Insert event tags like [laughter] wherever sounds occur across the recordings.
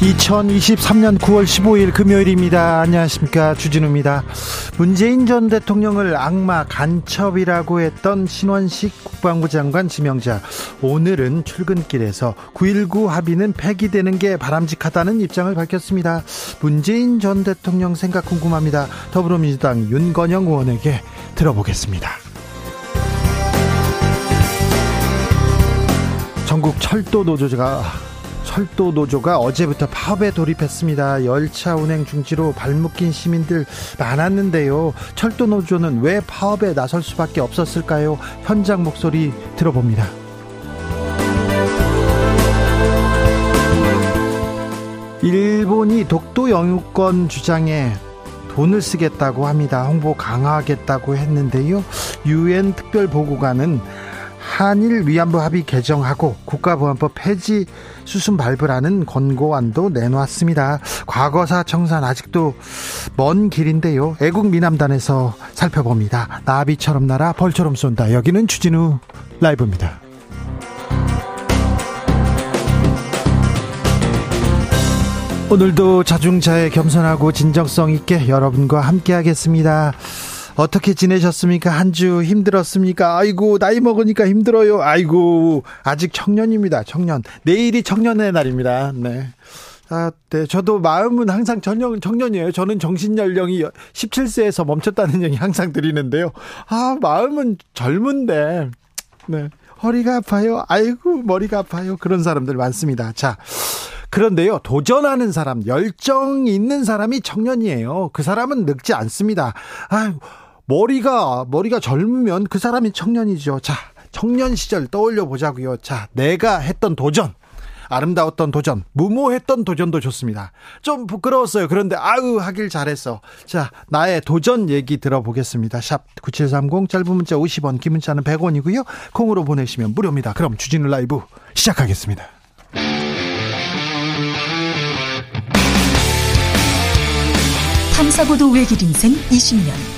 2023년 9월 15일 금요일입니다. 안녕하십니까. 주진우입니다. 문재인 전 대통령을 악마 간첩이라고 했던 신원식 국방부 장관 지명자. 오늘은 출근길에서 9.19 합의는 폐기되는 게 바람직하다는 입장을 밝혔습니다. 문재인 전 대통령 생각 궁금합니다. 더불어민주당 윤건영 의원에게 들어보겠습니다. 전국 철도 노조가 철도 노조가 어제부터 파업에 돌입했습니다. 열차 운행 중지로 발묶인 시민들 많았는데요. 철도 노조는 왜 파업에 나설 수밖에 없었을까요? 현장 목소리 들어봅니다. 일본이 독도 영유권 주장에 돈을 쓰겠다고 합니다. 홍보 강화하겠다고 했는데요. 유엔 특별 보고관은 한일 위안부 합의 개정하고 국가보안법 폐지 수순 밟으라는 권고안도 내놓았습니다. 과거사 청산 아직도 먼 길인데요. 애국 미남단에서 살펴봅니다. 나비처럼 날아 벌처럼 쏜다. 여기는 주진우 라이브입니다. 오늘도 자중자애 겸손하고 진정성 있게 여러분과 함께 하겠습니다. 어떻게 지내셨습니까? 한 주 힘들었습니까? 아이고, 나이 먹으니까 힘들어요. 아이고, 아직 청년입니다. 청년. 내일이 청년의 날입니다. 네. 아, 네. 저도 마음은 항상 청년, 청년이에요. 저는 정신연령이 17세에서 멈췄다는 얘기 항상 드리는데요. 아, 마음은 젊은데, 네. 허리가 아파요. 아이고, 머리가 아파요. 그런 사람들 많습니다. 자. 그런데요, 도전하는 사람, 열정 있는 사람이 청년이에요. 그 사람은 늙지 않습니다. 아이고, 머리가 머리가 젊으면 그 사람이 청년이죠. 자, 청년 시절 떠올려 보자고요. 자, 내가 했던 도전. 아름다웠던 도전, 무모했던 도전도 좋습니다. 좀 부끄러웠어요. 그런데 아유 하길 잘했어. 자, 나의 도전 얘기 들어보겠습니다. 샵 9730 짧은 문자 50원, 긴 문자는 100원이고요. 콩으로 보내시면 무료입니다. 그럼 주진우 라이브 시작하겠습니다. 탐사보도 외길 인생 20년.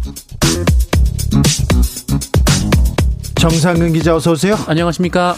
정상근 기자 어서 오세요. 안녕하십니까.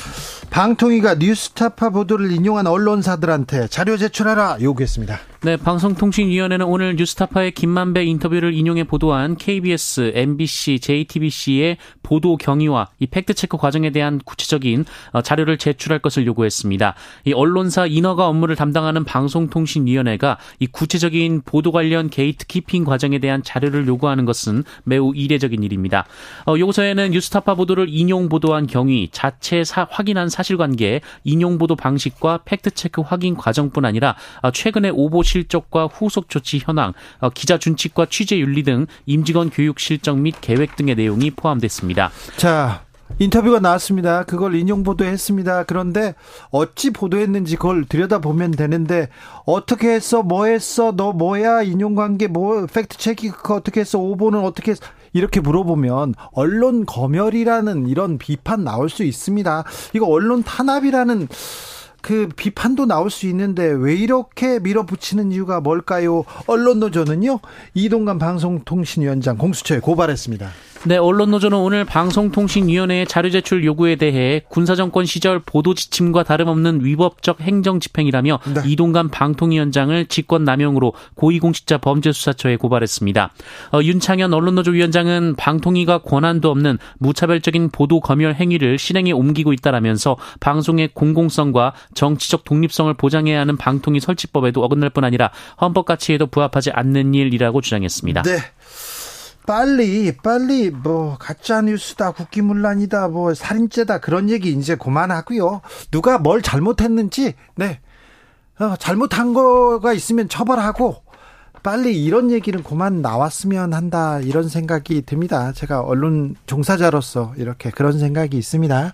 방통위가 뉴스타파 보도를 인용한 언론사들한테 자료 제출하라 요구했습니다. 네, 방송통신위원회는 오늘 뉴스타파의 김만배 인터뷰를 인용해 보도한 KBS, MBC, JTBC의 보도 경위와 이 팩트체크 과정에 대한 구체적인 어, 자료를 제출할 것을 요구했습니다. 이 언론사 인허가 업무를 담당하는 방송통신위원회가 이 구체적인 보도 관련 게이트 키핑 과정에 대한 자료를 요구하는 것은 매우 이례적인 일입니다. 어, 요구서에는 뉴스타파 보도를 인용 보도한 경위, 자체 사, 확인한 사실관계, 인용 보도 방식과 팩트체크 확인 과정뿐 아니라 어, 최근에 오보 실적과 후속 조치 현황, 어, 기자 준칙과 취재 윤리 등 임직원 교육 실적 및 계획 등의 내용이 포함됐습니다. 자, 인터뷰가 나왔습니다. 그걸 인용 보도했습니다. 그런데 어찌 보도했는지 그걸 들여다보면 되는데 어떻게 했어? 뭐 했어? 너 뭐야? 인용 관계 뭐 팩트 체크 어떻게 했어? 오보는 어떻게 했어? 이렇게 물어보면 언론 검열이라는 이런 비판 나올 수 있습니다. 이거 언론 탄압이라는 그 비판도 나올 수 있는데 왜 이렇게 밀어붙이는 이유가 뭘까요? 언론 노조는요 이동관 방송통신위원장 공수처에 고발했습니다. 네, 언론노조는 오늘 방송통신위원회의 자료 제출 요구에 대해 군사정권 시절 보도 지침과 다름없는 위법적 행정 집행이라며 네. 이동관 방통위원장을 직권남용으로 고위공직자 범죄수사처에 고발했습니다. 어, 윤창현 언론노조 위원장은 방통위가 권한도 없는 무차별적인 보도 검열 행위를 실행에 옮기고 있다라면서 방송의 공공성과 정치적 독립성을 보장해야 하는 방통위 설치법에도 어긋날 뿐 아니라 헌법 가치에도 부합하지 않는 일이라고 주장했습니다. 네. 빨리 빨리 뭐 가짜 뉴스다 국기문란이다 뭐 살인죄다 그런 얘기 이제 그만하고요. 누가 뭘 잘못했는지 네 어, 잘못한 거가 있으면 처벌하고 빨리 이런 얘기는 그만 나왔으면 한다 이런 생각이 듭니다. 제가 언론 종사자로서 이렇게 그런 생각이 있습니다.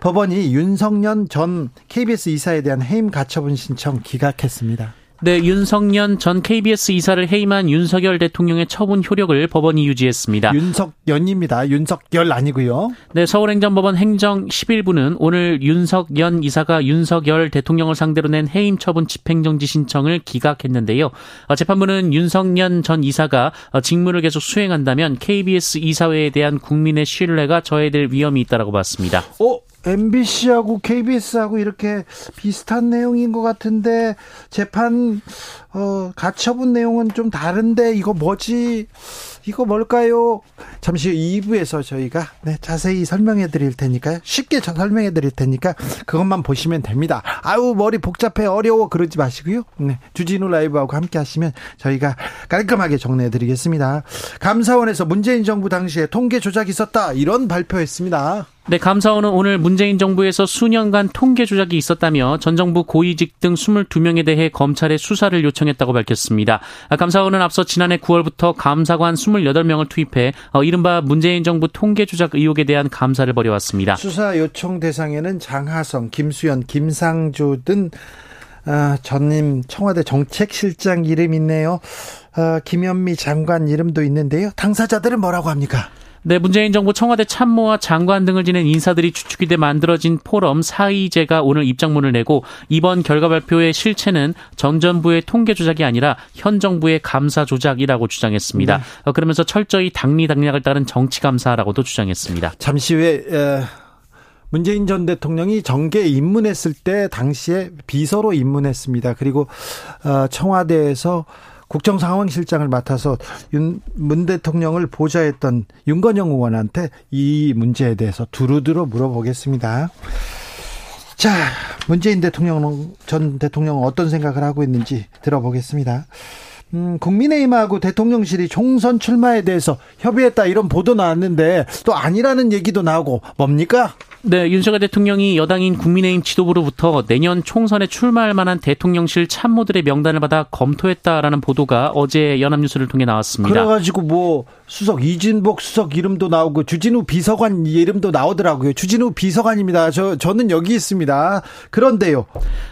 법원이 윤석년 전 KBS 이사에 대한 해임 가처분 신청 기각했습니다. 네, 윤석년 전 KBS 이사를 해임한 윤석열 대통령의 처분 효력을 법원이 유지했습니다. 윤석연입니다. 윤석열 아니고요. 네, 서울행정법원 행정 11부는 오늘 윤석연 이사가 윤석열 대통령을 상대로 낸 해임 처분 집행정지 신청을 기각했는데요. 어, 재판부는 윤석연 전 이사가 어, 직무를 계속 수행한다면 KBS 이사회에 대한 국민의 신뢰가 저해될 위험이 있다고 봤습니다. 어? MBC하고 KBS하고 이렇게 비슷한 내용인 것 같은데 재판 어, 가처분 내용은 좀 다른데 이거 뭐지? 이거 뭘까요? 잠시 후 2부에서 저희가 네, 자세히 설명해 드릴 테니까요. 쉽게 설명해 드릴 테니까 그것만 보시면 됩니다. 아우 머리 복잡해 어려워 그러지 마시고요. 네, 주진우 라이브하고 함께 하시면 저희가 깔끔하게 정리해 드리겠습니다. 감사원에서 문재인 정부 당시에 통계 조작이 있었다 이런 발표했습니다. 네, 감사원은 오늘 문재인 정부에서 수년간 통계 조작이 있었다며 전 정부 고위직 등 22명에 대해 검찰에 수사를 요청했다고 밝혔습니다. 감사원은 앞서 지난해 9월부터 감사관 28명을 투입해 어, 이른바 문재인 정부 통계 조작 의혹에 대한 감사를 벌여왔습니다. 수사 요청 대상에는 장하성, 김수현, 김상조 등 아, 전임 청와대 정책실장 이름 있네요. 아, 김현미 장관 이름도 있는데요. 당사자들은 뭐라고 합니까? 네, 문재인 정부 청와대 참모와 장관 등을 지낸 인사들이 주축이 돼 만들어진 포럼 사의제가 오늘 입장문을 내고 이번 결과 발표의 실체는 전 정부의 통계 조작이 아니라 현 정부의 감사 조작이라고 주장했습니다. 네. 어, 그러면서 철저히 당리당략을 따른 정치 감사라고도 주장했습니다. 잠시 후에 에... 문재인 전 대통령이 정계 입문했을 때 당시에 비서로 입문했습니다. 그리고 어, 청와대에서 국정상황실장을 맡아서 윤, 문 대통령을 보좌했던 윤건영 의원한테 이 문제에 대해서 두루두루 물어보겠습니다. 자, 문재인 대통령, 전 대통령은 어떤 생각을 하고 있는지 들어보겠습니다. 음, 국민의힘하고 대통령실이 총선 출마에 대해서 협의했다 이런 보도 나왔는데 또 아니라는 얘기도 나오고 뭡니까? 네, 윤석열 대통령이 여당인 국민의힘 지도부로부터 내년 총선에 출마할 만한 대통령실 참모들의 명단을 받아 검토했다라는 보도가 어제 연합뉴스를 통해 나왔습니다. 그래가지고 뭐 수석 이진복 수석 이름도 나오고 주진우 비서관 이름도 나오더라고요. 주진우 비서관입니다. 저 저는 여기 있습니다. 그런데요.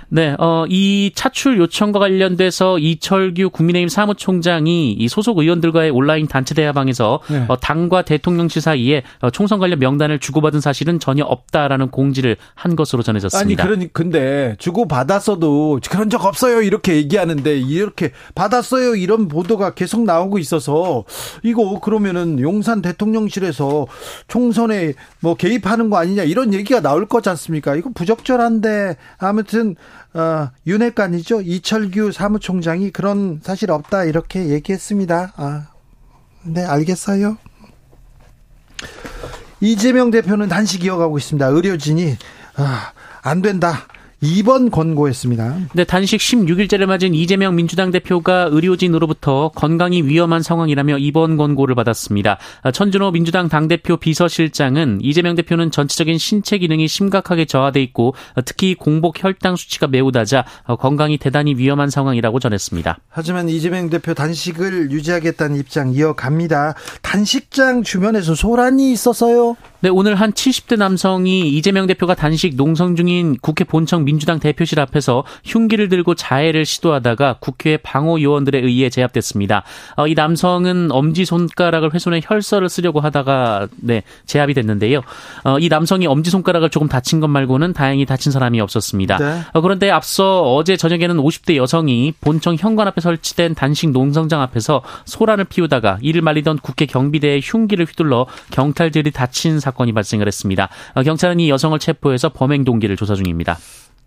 네, 어, 이 차출 요청과 관련돼서 이철규 국민의힘 사무총장이 이 소속 의원들과의 온라인 단체 대화방에서 네. 어, 당과 대통령실 사이에 어, 총선 관련 명단을 주고받은 사실은 전혀 없 다라는 공지를 한 것으로 전해졌습니다. 아니, 그러니 근데 주고 받았어도 그런 적 없어요 이렇게 얘기하는데 이렇게 받았어요 이런 보도가 계속 나오고 있어서 이거 그러면은 용산 대통령실에서 총선에 뭐 개입하는 거 아니냐 이런 얘기가 나올 거지 않습니까? 이거 부적절한데 아무튼 어, 윤핵관이죠. 이철규 사무총장이 그런 사실 없다 이렇게 얘기했습니다. 아, 네, 알겠어요. 이재명 대표는 단식 이어가고 있습니다. 의료진이 아, 안 된다. 2번 권고했습니다. 네, 단식 16일째를 맞은 이재명 민주당 대표가 의료진으로부터 건강이 위험한 상황이라며 2번 권고를 받았습니다. 천준호 민주당 당대표 비서실장은 이재명 대표는 전체적인 신체 기능이 심각하게 저하돼 있고 특히 공복 혈당 수치가 매우 낮아 건강이 대단히 위험한 상황이라고 전했습니다. 하지만 이재명 대표 단식을 유지하겠다는 입장 이어갑니다. 단식장 주변에서 소란이 있었어요. 네, 오늘 한 70대 남성이 이재명 대표가 단식 농성 중인 국회 본청 민주당 대표실 앞에서 흉기를 들고 자해를 시도하다가 국회 방호 요원들에 의해 제압됐습니다. 어, 이 남성은 엄지 손가락을 훼손해 혈서를 쓰려고 하다가 네, 제압이 됐는데요. 어, 이 남성이 엄지 손가락을 조금 다친 것 말고는 다행히 다친 사람이 없었습니다. 네. 어, 그런데 앞서 어제 저녁에는 50대 여성이 본청 현관 앞에 설치된 단식 농성장 앞에서 소란을 피우다가 이를 말리던 국회 경비대의 흉기를 휘둘러 경찰들이 다친 사건 사건이 발생을 했습니다. 어, 경찰은 이 여성을 체포해서 범행 동기를 조사 중입니다.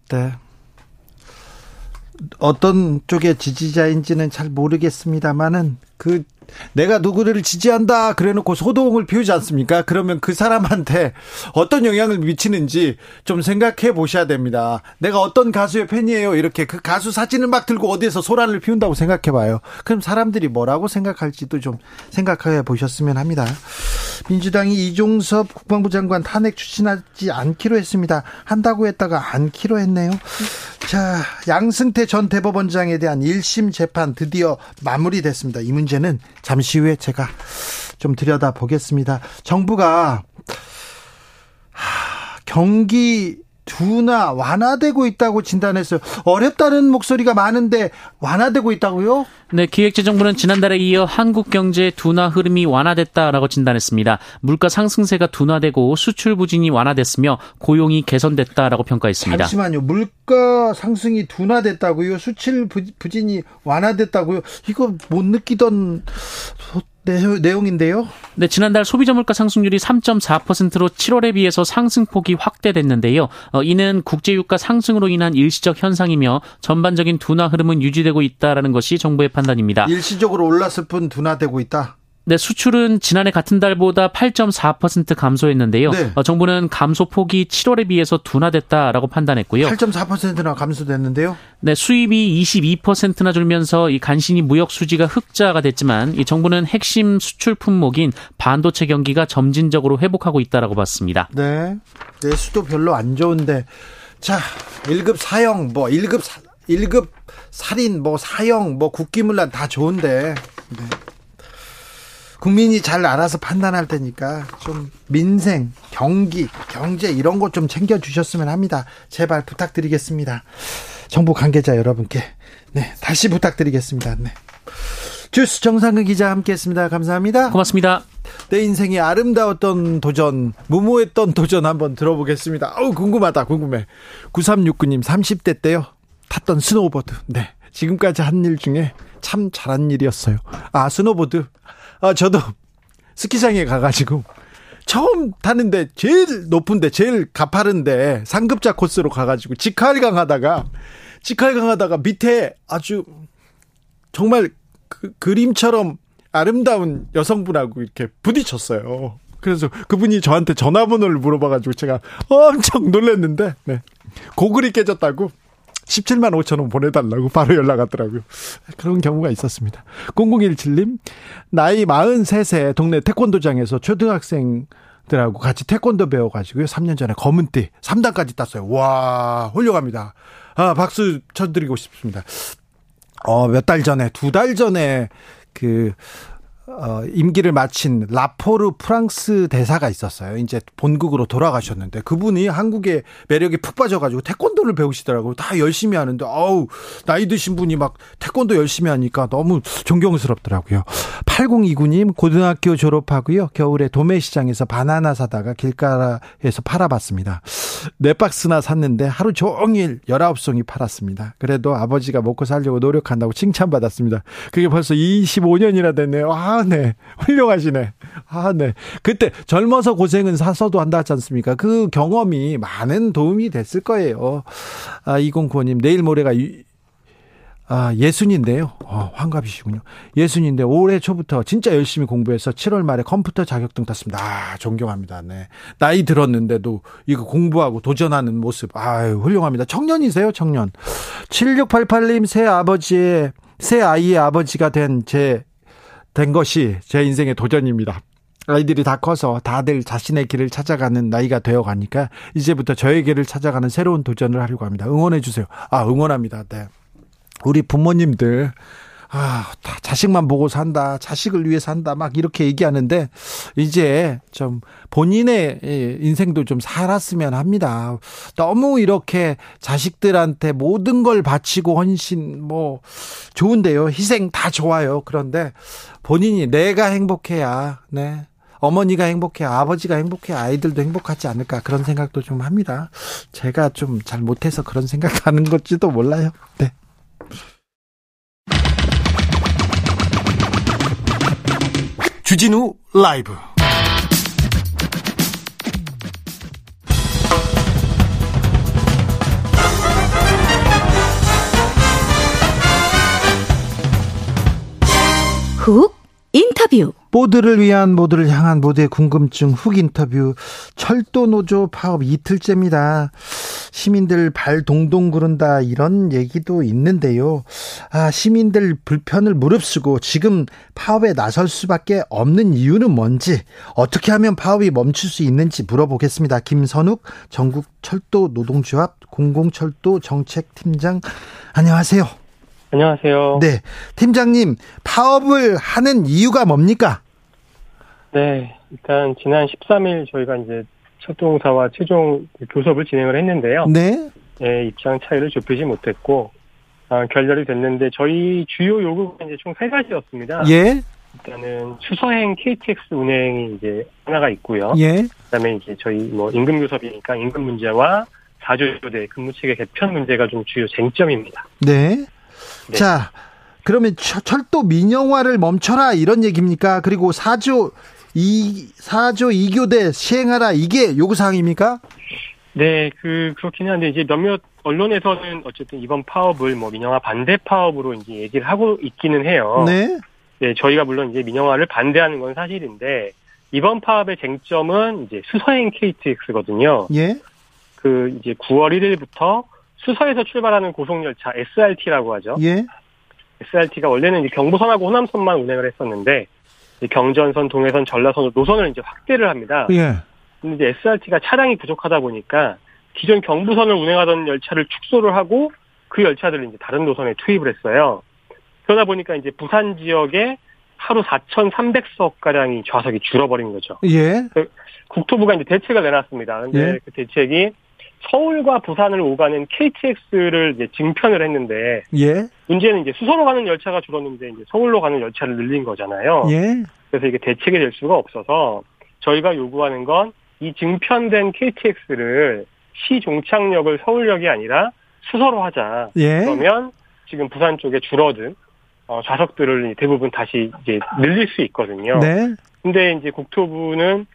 네. 어떤 쪽의 지지자인지는 잘 모르겠습니다만은 그 내가 누구를 지지한다 그래놓고 소동을 피우지 않습니까? 그러면 그 사람한테 어떤 영향을 미치는지 좀 생각해 보셔야 됩니다. 내가 어떤 가수의 팬이에요. 이렇게 그 가수 사진을 막 들고 어디에서 소란을 피운다고 생각해 봐요. 그럼 사람들이 뭐라고 생각할지도 좀 생각해 보셨으면 합니다. 민주당이 이종섭 국방부 장관 탄핵 추진하지 않기로 했습니다. 한다고 했다가 않기로 했네요. 자, 양승태 전 대법원장에 대한 1심 재판 드디어 마무리됐습니다. 이 문제는 잠시 후에 제가 좀 들여다 보겠습니다. 정부가 경기 둔화 완화되고 있다고 진단했어요. 어렵다는 목소리가 많은데 완화되고 있다고요? 네, 기획재정부는 지난달에 이어 한국 경제 둔화 흐름이 완화됐다라고 진단했습니다. 물가 상승세가 둔화되고 수출 부진이 완화됐으며 고용이 개선됐다라고 평가했습니다. 잠시만요. 물가 상승이 둔화됐다고요? 수출 부진이 완화됐다고요? 이거 못 느끼던 내용인데요. 네, 지난달 소비자 물가 상승률이 3.4%로 7월에 비해서 상승폭이 확대됐는데요. 어, 이는 국제유가 상승으로 인한 일시적 현상이며 전반적인 둔화 흐름은 유지되고 있다라는 것이 정부의 판단입니다. 일시적으로 올랐을 뿐 둔화되고 있다. 네, 수출은 지난해 같은 달보다 8.4% 감소했는데요. 네. 어, 정부는 감소 폭이 7월에 비해서 둔화됐다라고 판단했고요. 8.4%나 감소됐는데요. 네, 수입이 22%나 줄면서 이 간신히 무역 수지가 흑자가 됐지만 이 정부는 핵심 수출 품목인 반도체 경기가 점진적으로 회복하고 있다라고 봤습니다. 네. 내수도 별로 안 좋은데 자, 1급 사형 뭐 1급 사, 1급 살인 뭐 사형 뭐 국기문란 다 좋은데 네. 국민이 잘 알아서 판단할 테니까 좀 민생, 경기, 경제 이런 것 좀 챙겨 주셨으면 합니다. 제발 부탁드리겠습니다. 정부 관계자 여러분께 네, 다시 부탁드리겠습니다. 네. 주스 정상근 기자 함께했습니다. 감사합니다. 고맙습니다. 내 인생이 아름다웠던 도전, 무모했던 도전 한번 들어보겠습니다. 어우, 궁금하다, 궁금해. 9369님, 30대 때요. 탔던 스노우보드. 네. 지금까지 한 일 중에 참 잘한 일이었어요. 아, 스노보드. 아, 저도 [laughs] 스키장에 가가지고 처음 타는데 제일 높은데 제일 가파른데 상급자 코스로 가가지고 직활강 하다가 직할강 하다가 밑에 아주 정말 그, 그림처럼 아름다운 여성분하고 이렇게 부딪혔어요. 그래서 그분이 저한테 전화번호를 물어봐가지고 제가 엄청 놀랐는데, 네. 고글이 깨졌다고 17만 5천 원 보내달라고 바로 연락 왔더라고요. 그런 경우가 있었습니다. 0017님, 나이 43세 동네 태권도장에서 초등학생 들하고 같이 태권도 배워가지고요. 3년 전에 검은띠 3단까지 땄어요. 와, 훌륭합니다. 아, 박수 쳐드리고 싶습니다. 어, 몇 달 전에, 두 달 전에 그, 어, 임기를 마친 라포르 프랑스 대사가 있었어요. 이제 본국으로 돌아가셨는데 그분이 한국의 매력에 푹 빠져가지고 태권도를 배우시더라고요. 다 열심히 하는데 어우 나이 드신 분이 막 태권도 열심히 하니까 너무 존경스럽더라고요. 8029님 고등학교 졸업하고요. 겨울에 도매시장에서 바나나 사다가 길가에서 팔아봤습니다. 네 박스나 샀는데 하루 종일 19송이 팔았습니다. 그래도 아버지가 먹고 살려고 노력한다고 칭찬받았습니다. 그게 벌써 25년이나 됐네요. 아, 아, 네. [laughs] 훌륭하시네. 아, 네. 그때 젊어서 고생은 사서도 한다 하지 않습니까? 그 경험이 많은 도움이 됐을 거예요. 아, 2095님, 내일 모레가 아, 예순인데요. 어, 환갑이시군요. 예순인데 올해 초부터 진짜 열심히 공부해서 7월 말에 컴퓨터 자격증 땄습니다. 아, 존경합니다. 네. 나이 들었는데도 이거 공부하고 도전하는 모습. 아유, 훌륭합니다. 청년이세요, 청년. 7688님 새 아버지의 새 아이의 아버지가 된 제 된 것이 제 인생의 도전입니다. 아이들이 다 커서 다들 자신의 길을 찾아가는 나이가 되어 가니까 이제부터 저의 길을 찾아가는 새로운 도전을 하려고 합니다. 응원해 주세요. 아, 응원합니다. 네. 우리 부모님들 아, 다 자식만 보고 산다. 자식을 위해 산다. 막 이렇게 얘기하는데 이제 좀 본인의 인생도 좀 살았으면 합니다. 너무 이렇게 자식들한테 모든 걸 바치고 헌신 뭐 좋은데요. 희생 다 좋아요. 그런데 본인이 내가 행복해야 네. 어머니가 행복해, 아버지가 행복해, 아이들도 행복하지 않을까 그런 생각도 좀 합니다. 제가 좀 잘 못해서 그런 생각하는 [laughs] 것지도 몰라요. 네. 주진우 라이브. 훅 인터뷰 모두를 위한 모두를 향한 모두의 궁금증 훅 인터뷰 철도 노조 파업 이틀째입니다. 시민들 발 동동 구른다 이런 얘기도 있는데요. 아, 시민들 불편을 무릅쓰고 지금 파업에 나설 수밖에 없는 이유는 뭔지 어떻게 하면 파업이 멈출 수 있는지 물어보겠습니다. 김선욱 전국 철도 노동조합 공공철도 정책팀장 안녕하세요. 안녕하세요. 네. 팀장님, 파업을 하는 이유가 뭡니까? 네. 일단 지난 13일 저희가 이제 철도공사와 최종 교섭을 진행을 했는데요. 네. 예, 입장 차이를 좁히지 못했고 아, 결렬이 됐는데 저희 주요 요구가 이제 총 세 가지였습니다. 예. 일단은 수서행 KTX 운행이 이제 하나가 있고요. 예. 그다음에 이제 저희 뭐 임금 교섭이니까 임금 문제와 사조교대 근무 체계 개편 문제가 좀 주요 쟁점입니다. 네. 네. 자, 그러면 철- 철도 민영화를 멈춰라 이런 얘기입니까? 그리고 4조 이 4조 2교대 시행하라 이게 요구 사항입니까? 네, 그 그렇긴 한데 이제 몇몇 언론에서는 어쨌든 이번 파업을 뭐 민영화 반대 파업으로 이제 얘기를 하고 있기는 해요. 네. 네, 저희가 물론 이제 민영화를 반대하는 건 사실인데 이번 파업의 쟁점은 이제 수서행 KTX거든요. 예. 그 이제 9월 1일부터 수서에서 출발하는 고속열차 SRT라고 하죠. 예. SRT가 원래는 이제 경부선하고 호남선만 운행을 했었는데 경전선, 동해선, 전라선 노선을 이제 확대를 합니다. 예. 근데 이제 SRT가 차량이 부족하다 보니까 기존 경부선을 운행하던 열차를 축소를 하고 그 열차들을 이제 다른 노선에 투입을 했어요. 그러다 보니까 이제 부산 지역에 하루 4,300석 가량이 좌석이 줄어버린 거죠. 예. 국토부가 이제 대책을 내놨습니다. 근데 예. 그 대책이 서울과 부산을 오가는 KTX를 이제 증편을 했는데 예. 문제는 이제 수서로 가는 열차가 줄었는데 이제 서울로 가는 열차를 늘린 거잖아요. 예. 그래서 이게 대책이 될 수가 없어서 저희가 요구하는 건 이 증편된 KTX를 시 종착역을 서울역이 아니라 수서로 하자. 예. 그러면 지금 부산 쪽에 줄어든 어, 좌석들을 대부분 다시 이제 늘릴 수 있거든요. 네. 근데 이제 국토부는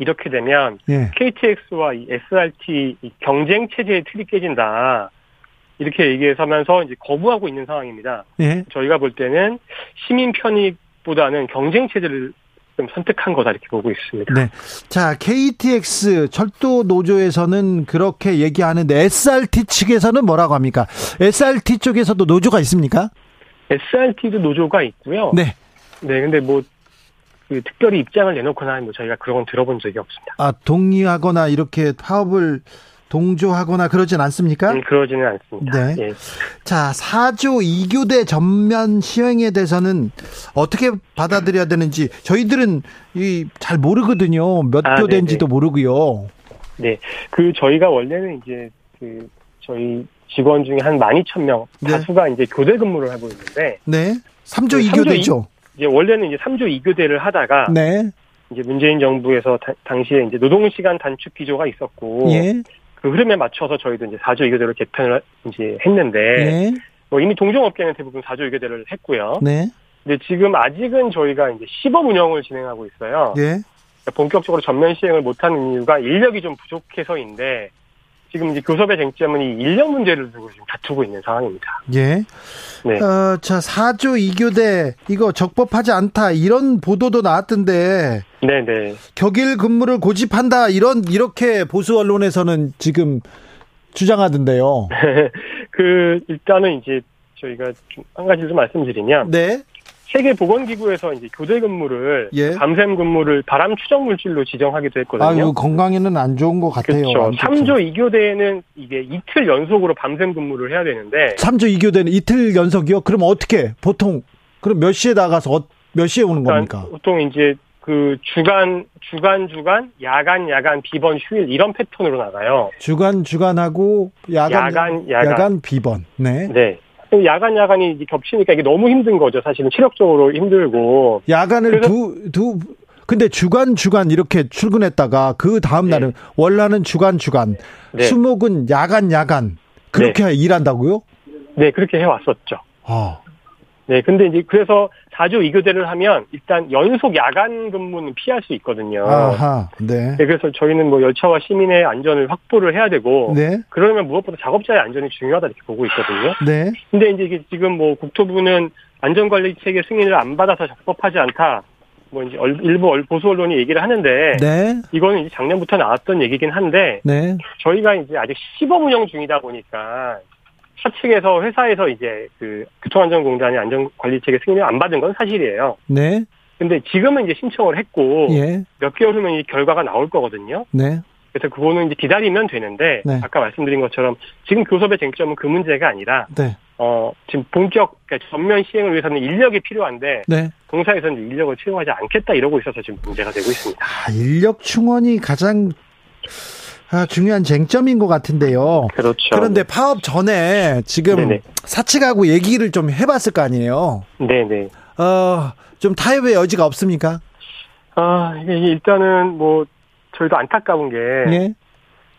이렇게 되면 예. KTX와 이 SRT 이 경쟁 체제의 틀이 깨진다. 이렇게 얘기해서 하면서 이제 거부하고 있는 상황입니다. 예. 저희가 볼 때는 시민 편익보다는 경쟁 체제를 좀 선택한 거다 이렇게 보고 있습니다. 네. 자, KTX 철도 노조에서는 그렇게 얘기하는데 SRT 측에서는 뭐라고 합니까? SRT 쪽에서도 노조가 있습니까? SRT도 노조가 있고요. 네. 네, 근데 뭐, 그 특별히 입장을 내놓거나 뭐 저희가 그런 건 들어본 적이 없습니다. 아, 동의하거나 이렇게 파업을 동조하거나 그러진 않습니까? 음, 그러지는 않습니다. 네. 예. 자, 4조 2교대 전면 시행에 대해서는 어떻게 받아들여야 되는지 저희들은 이 잘 모르거든요. 몇 아, 교대인지도 네네. 모르고요. 네. 그 저희가 원래는 이제 그 저희 직원 중에 한 12,000명 네. 다수가 이제 교대 근무를 하고 있는데 네. 3조 그 2교대죠. 이제 원래는 이제 3조 2교대를 하다가 네. 이제 문재인 정부에서 다- 당시에 이제 노동 시간 단축 기조가 있었고 예. 그 흐름에 맞춰서 저희도 이제 4조 2교대로 개편을 이제 했는데 예. 뭐 이미 동종업계는 대부분 4조 2교대를 했고요. 네. 근데 지금 아직은 저희가 이제 시범 운영을 진행하고 있어요. 예. 본격적으로 전면 시행을 못하는 이유가 인력이 좀 부족해서인데 지금 이제 교섭의 쟁점은 이 인력 문제를 두고 지금 다투고 있는 상황입니다. 예. 네. 어, 자, 4조 2교대 이거 적법하지 않다 이런 보도도 나왔던데 네 네. 격일 근무를 고집한다 이런 이렇게 보수 언론에서는 지금 주장하던데요. [laughs] 그 일단은 이제 저희가 좀 한 가지 좀 말씀드리면 네. 세계보건기구에서 이제 교대 근무를 예. 밤샘 근무를 바람 추적 물질로 지정하기도 했거든요. 아유 건강에는 안 좋은 것 같아요. 그렇죠. 안 좋죠. 3조 2교대에는 이게 이틀 연속으로 밤샘 근무를 해야 되는데 3조 2교대는 이틀 연속이요? 그럼 어떻게 보통 그럼 몇 시에 나가서 어- 몇 시에 오는 그러니까 겁니까? 보통 이제 그 주간 주간 주간 야간 야간 비번 휴일 이런 패턴으로 나가요. 주간 주간하고 야간 야간, 야간. 비번. 네. 네. 그럼 야간 야간이 겹치니까 이게 너무 힘든 거죠. 사실은 체력적으로 힘들고. 야간을 두 두 근데 주간 주간 이렇게 출근했다가 그 다음 네. 날은 월라는 주간 주간, 네. 수목은 야간 야간 그렇게 일한다고요? 네, 그렇게 해 왔었죠. 아, 네, 근데 이제 그래서 4조 2교대를 하면 일단 연속 야간 근무는 피할 수 있거든요. 아하, 네, 네, 그래서 저희는 뭐 열차와 시민의 안전을 확보를 해야 되고 네, 그러려면 무엇보다 작업자의 안전이 중요하다 이렇게 보고 있거든요. 네, 근데 이제 지금 뭐 국토부는 안전관리 체계 승인을 안 받아서 적법하지 않다. 뭐 이제 얼- 일부 얼- 보수 언론이 얘기를 하는데 네, 이거는 이제 작년부터 나왔던 얘기긴 한데 네, 저희가 이제 아직 시범 운영 중이다 보니까 사측에서 회사에서 이제 그 교통안전공단이 안전관리체계 승인을 안 받은 건 사실이에요. 네, 근데 지금은 이제 신청을 했고 예, 몇 개월 후면 이 결과가 나올 거거든요. 네, 그래서 그거는 이제 기다리면 되는데 네. 아까 말씀드린 것처럼 지금 교섭의 쟁점은 그 문제가 아니라 네, 어 지금 본격 그러니까 전면 시행을 위해서는 인력이 필요한데 네. 공사에서는 이제 인력을 채용하지 않겠다 이러고 있어서 지금 문제가 되고 있습니다. 아, 인력 충원이 가장 아, 중요한 쟁점인 것 같은데요. 그렇죠. 그런데 파업 전에 지금 네네. 사측하고 얘기를 좀 해봤을 거 아니에요. 네네. 어, 좀 타협의 여지가 없습니까? 아 이게 일단은 뭐 저희도 안타까운 게 예,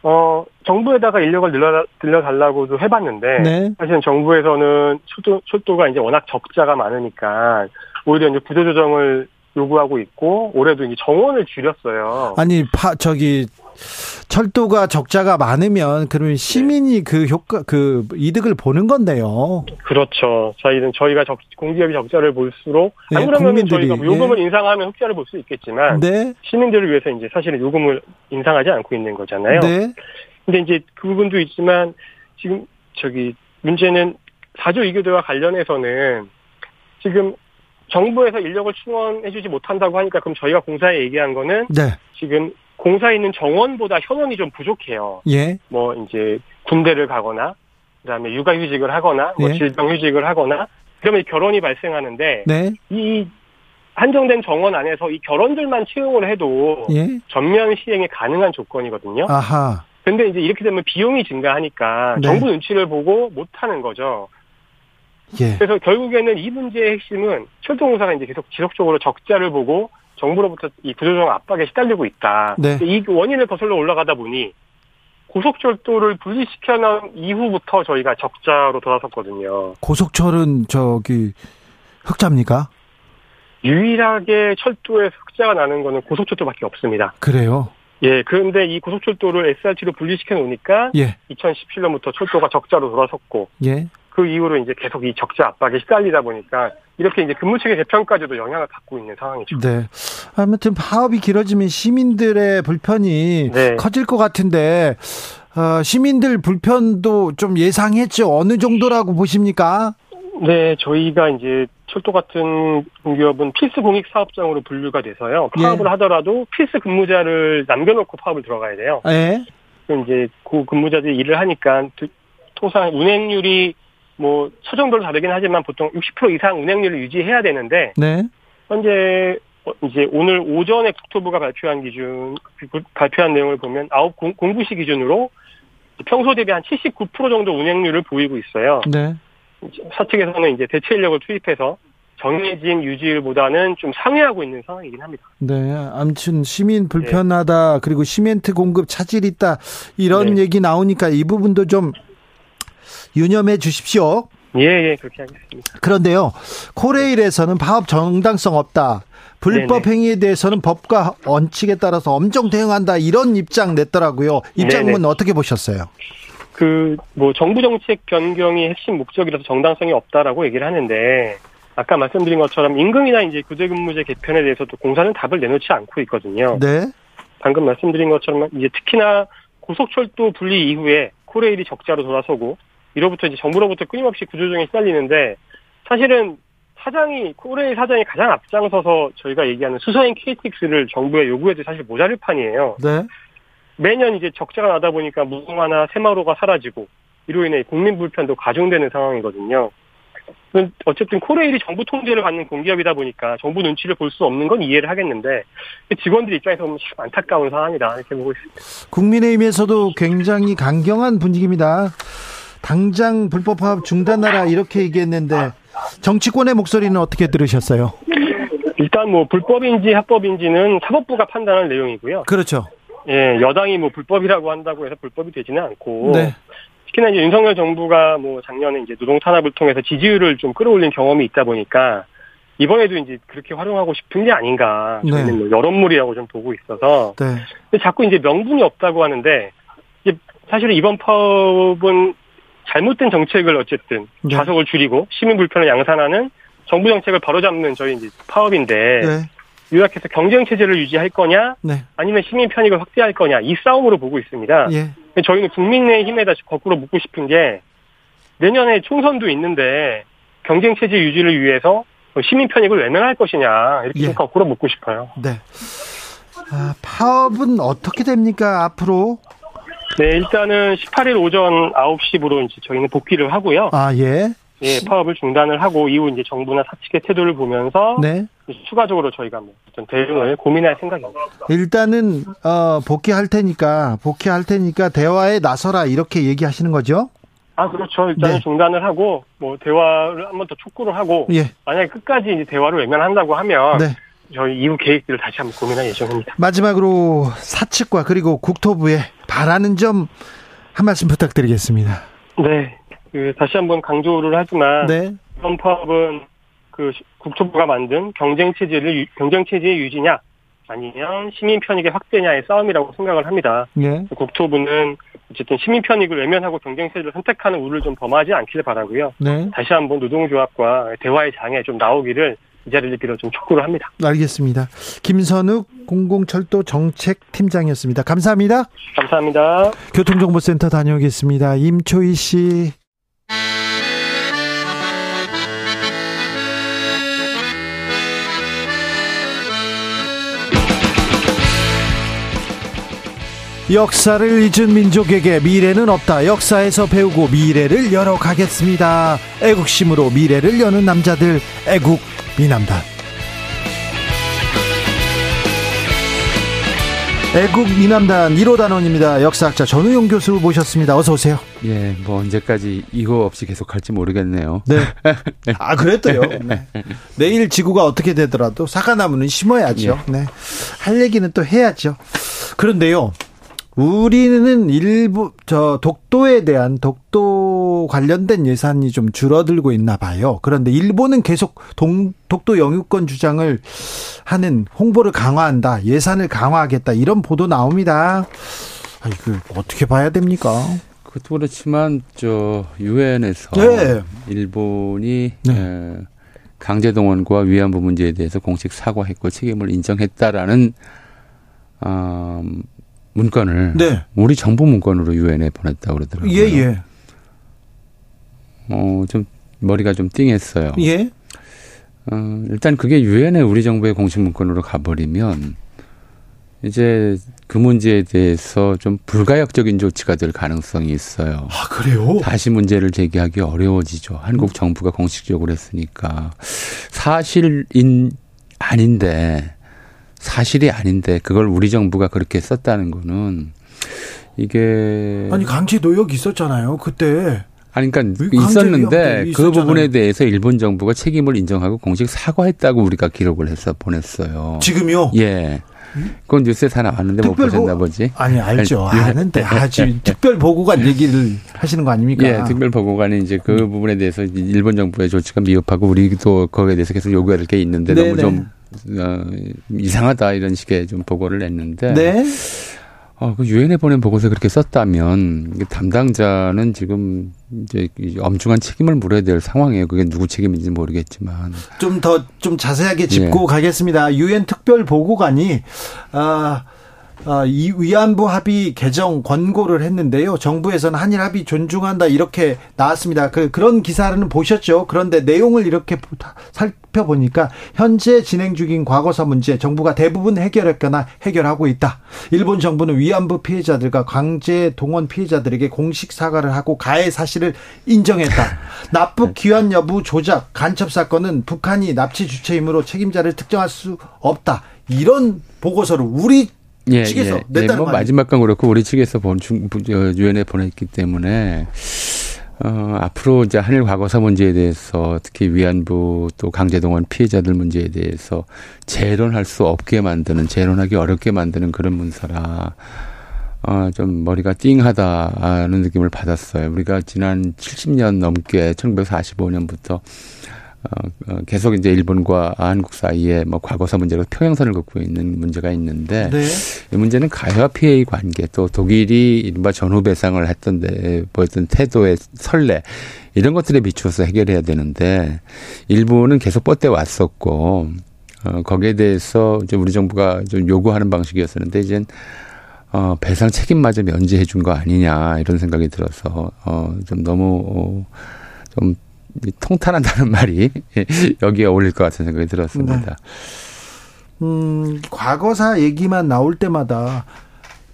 어, 정부에다가 인력을 늘려, 늘려달라고도 해봤는데, 네, 사실은 정부에서는 철도, 철도가 이제 워낙 적자가 많으니까, 오히려 이제 구조조정을 요구하고 있고, 올해도 이제 정원을 줄였어요. 아니 파 저기 철도가 적자가 많으면 그러면 시민이 그 효과 그 이득을 보는 건데요. 그렇죠. 저희는 저희가 적, 공기업이 적자를 볼수록, 안 네, 그러면 국민들이, 저희가 뭐 요금을 예. 인상하면 흑자를 볼 수 있겠지만, 네, 시민들을 위해서 이제 사실은 요금을 인상하지 않고 있는 거잖아요. 네, 근데 이제 그 부분도 있지만 지금 저기 문제는 4조 2교대와 관련해서는 지금 정부에서 인력을 충원해주지 못한다고 하니까 그럼 저희가 공사에 얘기한 거는 네, 지금 공사에 있는 정원보다 현원이 좀 부족해요. 예, 뭐 이제 군대를 가거나 그다음에 육아휴직을 하거나 뭐 예. 질병휴직을 하거나 그러면 결혼이 발생하는데 네, 이 한정된 정원 안에서 이 결혼들만 채용을 해도 예, 전면 시행이 가능한 조건이거든요. 아하, 근데 이제 이렇게 되면 비용이 증가하니까 네. 정부 눈치를 보고 못 하는 거죠. 예, 그래서 결국에는 이 문제의 핵심은 철도공사가 이제 계속 지속적으로 적자를 보고 정부로부터 이 구조조정 압박에 시달리고 있다. 네. 이 원인을 거슬러 올라가다 보니 고속철도를 분리시켜 놓은 이후부터 저희가 적자로 돌아섰거든요. 고속철은 저기 흑자입니까? 유일하게 철도에서 흑자가 나는 거는 고속철도밖에 없습니다. 그래요. 예, 그런데 이 고속철도를 SRT로 분리시켜 놓으니까 예, 2017년부터 철도가 적자로 돌아섰고 예, 그 이후로 이제 계속 이 적자 압박에 시달리다 보니까 이렇게 이제 근무 체계 개편까지도 영향을 받고 있는 상황이죠. 네. 아무튼 파업이 길어지면 시민들의 불편이 네. 커질 것 같은데 어, 시민들 불편도 좀 예상했죠. 어느 정도라고 보십니까? 네, 저희가 이제 철도 같은 공기업은 필수 공익 사업장으로 분류가 돼서요. 예. 파업을 하더라도 필수 근무자를 남겨놓고 파업을 들어가야 돼요. 예, 이제 그 근무자들이 일을 하니까 두- 통상 운행률이 뭐 처정별로 다르긴 하지만 보통 60% 이상 운행률을 유지해야 되는데 네, 현재 어, 이제 오늘 오전에 국토부가 발표한 기준 그 발표한 내용을 보면 아홉 공- 공부시 기준으로 평소 대비 한 79% 정도 운행률을 보이고 있어요. 네, 사측에서는 이제 대체 인력을 투입해서 정해진 유지율보다는 좀 상회하고 있는 상황이긴 합니다. 네. 아무튼 시민 불편하다 그리고 시멘트 공급 차질 있다 이런 네. 얘기 나오니까 이 부분도 좀 유념해 주십시오. 예, 예, 그렇게 하겠습니다. 그런데요, 코레일에서는 파업 정당성 없다. 불법 네네. 행위에 대해서는 법과 원칙에 따라서 엄정 대응한다. 이런 입장 냈더라고요. 입장문 네네. 어떻게 보셨어요? 그, 뭐, 정부 정책 변경이 핵심 목적이라서 정당성이 없다라고 얘기를 하는데, 아까 말씀드린 것처럼 임금이나 이제 교대근무제 개편에 대해서도 공사는 답을 내놓지 않고 있거든요. 네, 방금 말씀드린 것처럼 이제 특히나 고속철도 분리 이후에 코레일이 적자로 돌아서고, 이로부터 이제 정부로부터 끊임없이 구조조정이 시달리는데, 사실은 사장이 코레일 사장이 가장 앞장서서 저희가 얘기하는 수서인 KTX를 정부에 요구해도 사실 모자를 판이에요. 네. 매년 이제 적자가 나다 보니까 무궁화나 새마루가 사라지고 이로 인해 국민 불편도 가중되는 상황이거든요. 어쨌든 코레일이 정부 통제를 받는 공기업이다 보니까 정부 눈치를 볼 수 없는 건 이해를 하겠는데 직원들 입장에서 보면 참 안타까운 상황이다 이렇게 보고 있습니다. 국민의힘에서도 굉장히 강경한 분위기입니다. 당장 불법 파업 중단하라 이렇게 얘기했는데 정치권의 목소리는 어떻게 들으셨어요? 일단 뭐 불법인지 합법인지는 사법부가 판단할 내용이고요. 그렇죠. 예, 여당이 뭐 불법이라고 한다고 해서 불법이 되지는 않고 네. 특히나 이제 윤석열 정부가 뭐 작년에 이제 노동 탄압을 통해서 지지율을 좀 끌어올린 경험이 있다 보니까 이번에도 이제 그렇게 활용하고 싶은 게 아닌가 저희는 네. 뭐 여론물이라고 좀 보고 있어서 네. 근데 자꾸 이제 명분이 없다고 하는데 이제 사실 이번 파업은 잘못된 정책을 어쨌든 네. 좌석을 줄이고 시민 불편을 양산하는 정부 정책을 바로잡는 저희 이제 파업인데 네. 요약해서 경쟁 체제를 유지할 거냐 네. 아니면 시민 편익을 확대할 거냐 이 싸움으로 보고 있습니다. 예. 저희는 국민의힘에다 거꾸로 묻고 싶은 게 내년에 총선도 있는데 경쟁 체제 유지를 위해서 시민 편익을 외면할 것이냐 이렇게 예. 좀 거꾸로 묻고 싶어요. 네. 아, 파업은 어떻게 됩니까 앞으로? 네, 일단은 18일 오전 9시부로 이제 저희는 복귀를 하고요. 아 예. 예, 파업을 중단을 하고 이후 이제 정부나 사측의 태도를 보면서 네. 추가적으로 저희가 뭐 어떤 대응을 고민할 생각입니다. 일단은 어, 복귀할 테니까 복귀할 테니까 대화에 나서라 이렇게 얘기하시는 거죠? 아, 그렇죠. 일단은 네. 중단을 하고 뭐 대화를 한 번 더 촉구를 하고 예. 만약에 끝까지 이제 대화를 외면한다고 하면 네. 저희 이후 계획들을 다시 한번 고민할 예정입니다. 마지막으로 사측과 그리고 국토부에 바라는 점 한 말씀 부탁드리겠습니다. 네. 그 다시 한번 강조를 하지만 네. 이번 파업은 그 시- 국토부가 만든 경쟁 체제를 유- 경쟁 체제의 유지냐 아니면 시민 편익의 확대냐의 싸움이라고 생각을 합니다. 예. 국토부는 어쨌든 시민 편익을 외면하고 경쟁 체제를 선택하는 우를 좀 범하지 않기를 바라고요. 네. 다시 한번 노동조합과 대화의 장에 좀 나오기를 이 자리를 빌어 좀 촉구를 합니다. 알겠습니다. 김선욱 공공철도 정책팀장이었습니다. 감사합니다. 감사합니다. 교통정보센터 다녀오겠습니다. 임초희 씨. 역사를 잊은 민족에게 미래는 없다. 역사에서 배우고 미래를 열어가겠습니다. 애국심으로 미래를 여는 남자들 애국 미남단. 애국 미남단 1호 단원입니다. 역사학자 전우용 교수 모셨습니다. 어서 오세요. 예, 뭐 언제까지 이거 없이 계속 할지 모르겠네요. 네. [laughs] 아, 그랬어요. [laughs] 네. 내일 지구가 어떻게 되더라도 사과나무는 심어야죠. 네. 할 얘기는 또 해야죠. 그런데요. 우리는 일부 저 독도에 대한 독도 관련된 예산이 좀 줄어들고 있나 봐요. 그런데 일본은 계속 동, 독도 영유권 주장을 하는 홍보를 강화한다. 예산을 강화하겠다. 이런 보도 나옵니다. 아, 이거 어떻게 봐야 됩니까? 그것도 그렇지만 저 유엔에서 네. 일본이 네. 에, 강제 동원과 위안부 문제에 대해서 공식 사과했고 책임을 인정했다라는 어, 문건을 네. 우리 정부 문건으로 유엔에 보냈다고 그러더라고요. 예, 예. 어, 좀 머리가 좀 띵했어요. 예. 어, 일단 그게 유엔의 우리 정부의 공식 문건으로 가버리면 이제 그 문제에 대해서 좀 불가역적인 조치가 될 가능성이 있어요. 아, 그래요? 다시 문제를 제기하기 어려워지죠. 한국 정부가 공식적으로 했으니까. 사실인 아닌데, 사실이 아닌데, 그걸 우리 정부가 그렇게 썼다는 거는, 이게. 아니 강제 노역 있었잖아요. 그때. 아니, 그러니까 있었는데 그. 부분에 대해서 일본 정부가 책임을 인정하고 공식 사과했다고 우리가 기록을 해서 보냈어요. 지금요? 예. 그건 뉴스에 다 나왔는데 못 특별 보셨나 보- 보지? 아니 알죠. 예. 아는데 아주 [laughs] 특별 보고관 얘기를 하시는 거 아닙니까? 예, 특별 보고관이 이제 그 음. 부분에 대해서 일본 정부의 조치가 미흡하고 우리도 거기에 대해서 계속 될게 있는데 너무 네네. 좀 어, 이상하다 이런 식의 좀 보고를 냈는데 네. 어, 그 유엔에 보낸 보고서 그렇게 썼다면 이게 담당자는 지금 이제 이 엄중한 책임을 물어야 될 상황이에요. 그게 누구 책임인지 모르겠지만 좀 더좀 자세하게 짚고 예. 가겠습니다. 유엔 특별 보고관이 아 어, 이 위안부 합의 개정 권고를 했는데요. 정부에서는 한일 합의 존중한다 이렇게 나왔습니다. 그 그런 기사는 보셨죠. 그런데 내용을 이렇게 살펴보니까 현재 진행 중인 과거사 문제 정부가 대부분 해결했거나 해결하고 있다. 일본 정부는 위안부 피해자들과 강제 동원 피해자들에게 공식 사과를 하고 가해 사실을 인정했다. [laughs] 납북 귀환 여부 조작 간첩 사건은 북한이 납치 주체이므로 책임자를 특정할 수 없다. 이런 보고서를 우리 예, 측에서 예, 냈다는 예, 뭐 마지막 건 그렇고 우리 측에서 본 중, 유엔에 보냈기 때문에 어, 앞으로 이제 한일 과거사 문제에 대해서 특히 위안부 또 강제동원 피해자들 문제에 대해서 재론할 수 없게 만드는 재론하기 어렵게 만드는 그런 문서라 어, 좀 머리가 띵하다는 느낌을 받았어요. 우리가 지난 70년 넘게 1945년부터 어, 어, 계속 이제 일본과 한국 사이에 뭐 과거사 문제로 평행선을 긋고 있는 문제가 있는데 네. 이 문제는 가해와 피해의 관계 또 독일이 이른바 전후 배상을 했던 데 보였던 태도의 선례 이런 것들에 비추어서 해결해야 되는데 일본은 계속 뻗대 왔었고 어, 거기에 대해서 이제 우리 정부가 좀 요구하는 방식이었었는데 이젠 어, 배상 책임마저 면제해 준 거 아니냐 이런 생각이 들어서 어, 좀 너무 어, 좀 통탄한다는 [laughs] 말이 여기에 어울릴 것 같은 생각이 들었습니다. 네. 음, 과거사 얘기만 나올 때마다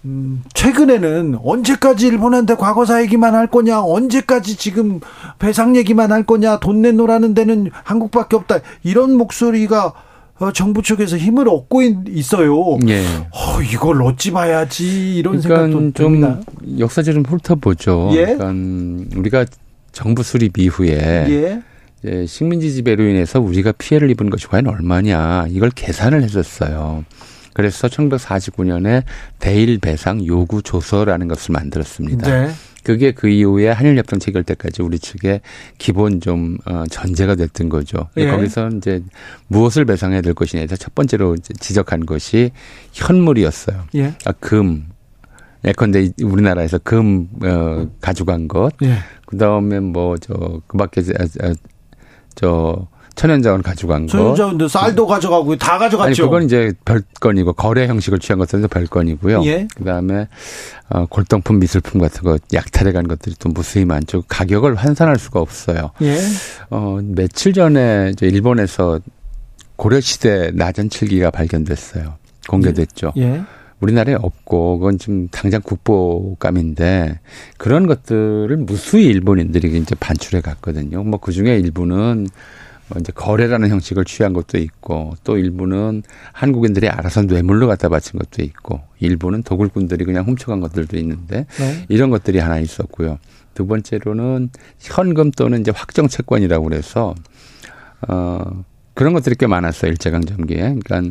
음, 최근에는 언제까지 일본한테 과거사 얘기만 할 거냐, 언제까지 지금 배상 얘기만 할 거냐, 돈 내놓으라는 데는 한국밖에 없다. 이런 목소리가 어, 정부 쪽에서 힘을 얻고 있어요. 예. 어, 이걸 어찌 봐야지 이런 그러니까 생각도 듭니다. 좀 역사적으로 훑어보죠. 예? 그러니까 우리가 정부 수립 이후에 예. 이제 식민지 지배로 인해서 우리가 피해를 입은 것이 과연 얼마냐 이걸 계산을 했었어요. 그래서 1949년에 대일 배상 요구 조서라는 것을 만들었습니다. 네. 그게 그 이후에 한일 협정 체결 때까지 우리 측에 기본 좀 어, 전제가 됐던 거죠. 예. 거기서 이제 무엇을 배상해야 될 것이냐 해서 첫 번째로 지적한 것이 현물이었어요. 예. 아, 금, 예컨대 우리나라에서 금 어, 가져간 것, 예. 그 다음에 뭐 저 그 밖에 저, 저 천연자원 가져간 거. 천연자원도 쌀도 가져가고 다 가져갔죠. 아니 그건 이제 별건이고 거래 형식을 취한 것은 별건이고요. 예. 그다음에 어, 골동품 미술품 같은 거 약탈해 간 것들이 또 무수히 많죠. 가격을 환산할 수가 없어요. 예. 어 며칠 전에 이제 일본에서 고려 시대 나전 칠기가 발견됐어요. 공개됐죠. 예. 예. 우리나라에 없고 그건 지금 당장 국보감인데 그런 것들을 무수히 일본인들이 이제 반출해 갔거든요. 뭐 그 중에 일부는 뭐 이제 거래라는 형식을 취한 것도 있고 또 일부는 한국인들이 알아서 뇌물로 갖다 바친 것도 있고 일부는 도굴꾼들이 그냥 훔쳐간 것들도 있는데 네. 이런 것들이 하나 있었고요. 두 번째로는 현금 또는 이제 확정 채권이라고 그래서 어 그런 것들이 꽤 많았어요 일제강점기에. 그러니까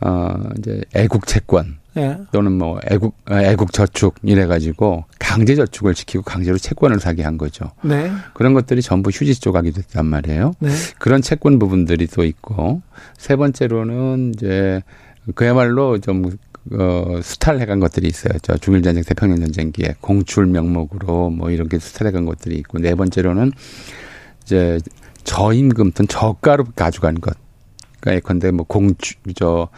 어 이제 애국 채권 예. 또는 뭐 애국 애국 저축 이래 가지고 강제 저축을 지키고 강제로 채권을 사게 한 거죠. 네. 그런 것들이 전부 휴지 조각이 됐단 말이에요. 네. 그런 채권 부분들이 또 있고 세 번째로는 이제 그야말로 좀 어, 수탈 해간 것들이 있어요. 저 중일 전쟁, 태평양 전쟁기에 공출 명목으로 뭐 이렇게 수탈 해간 것들이 있고 네 번째로는 이제 저임금 또는 저가로 가져간 것. 그러니까 예컨대 뭐 공주 저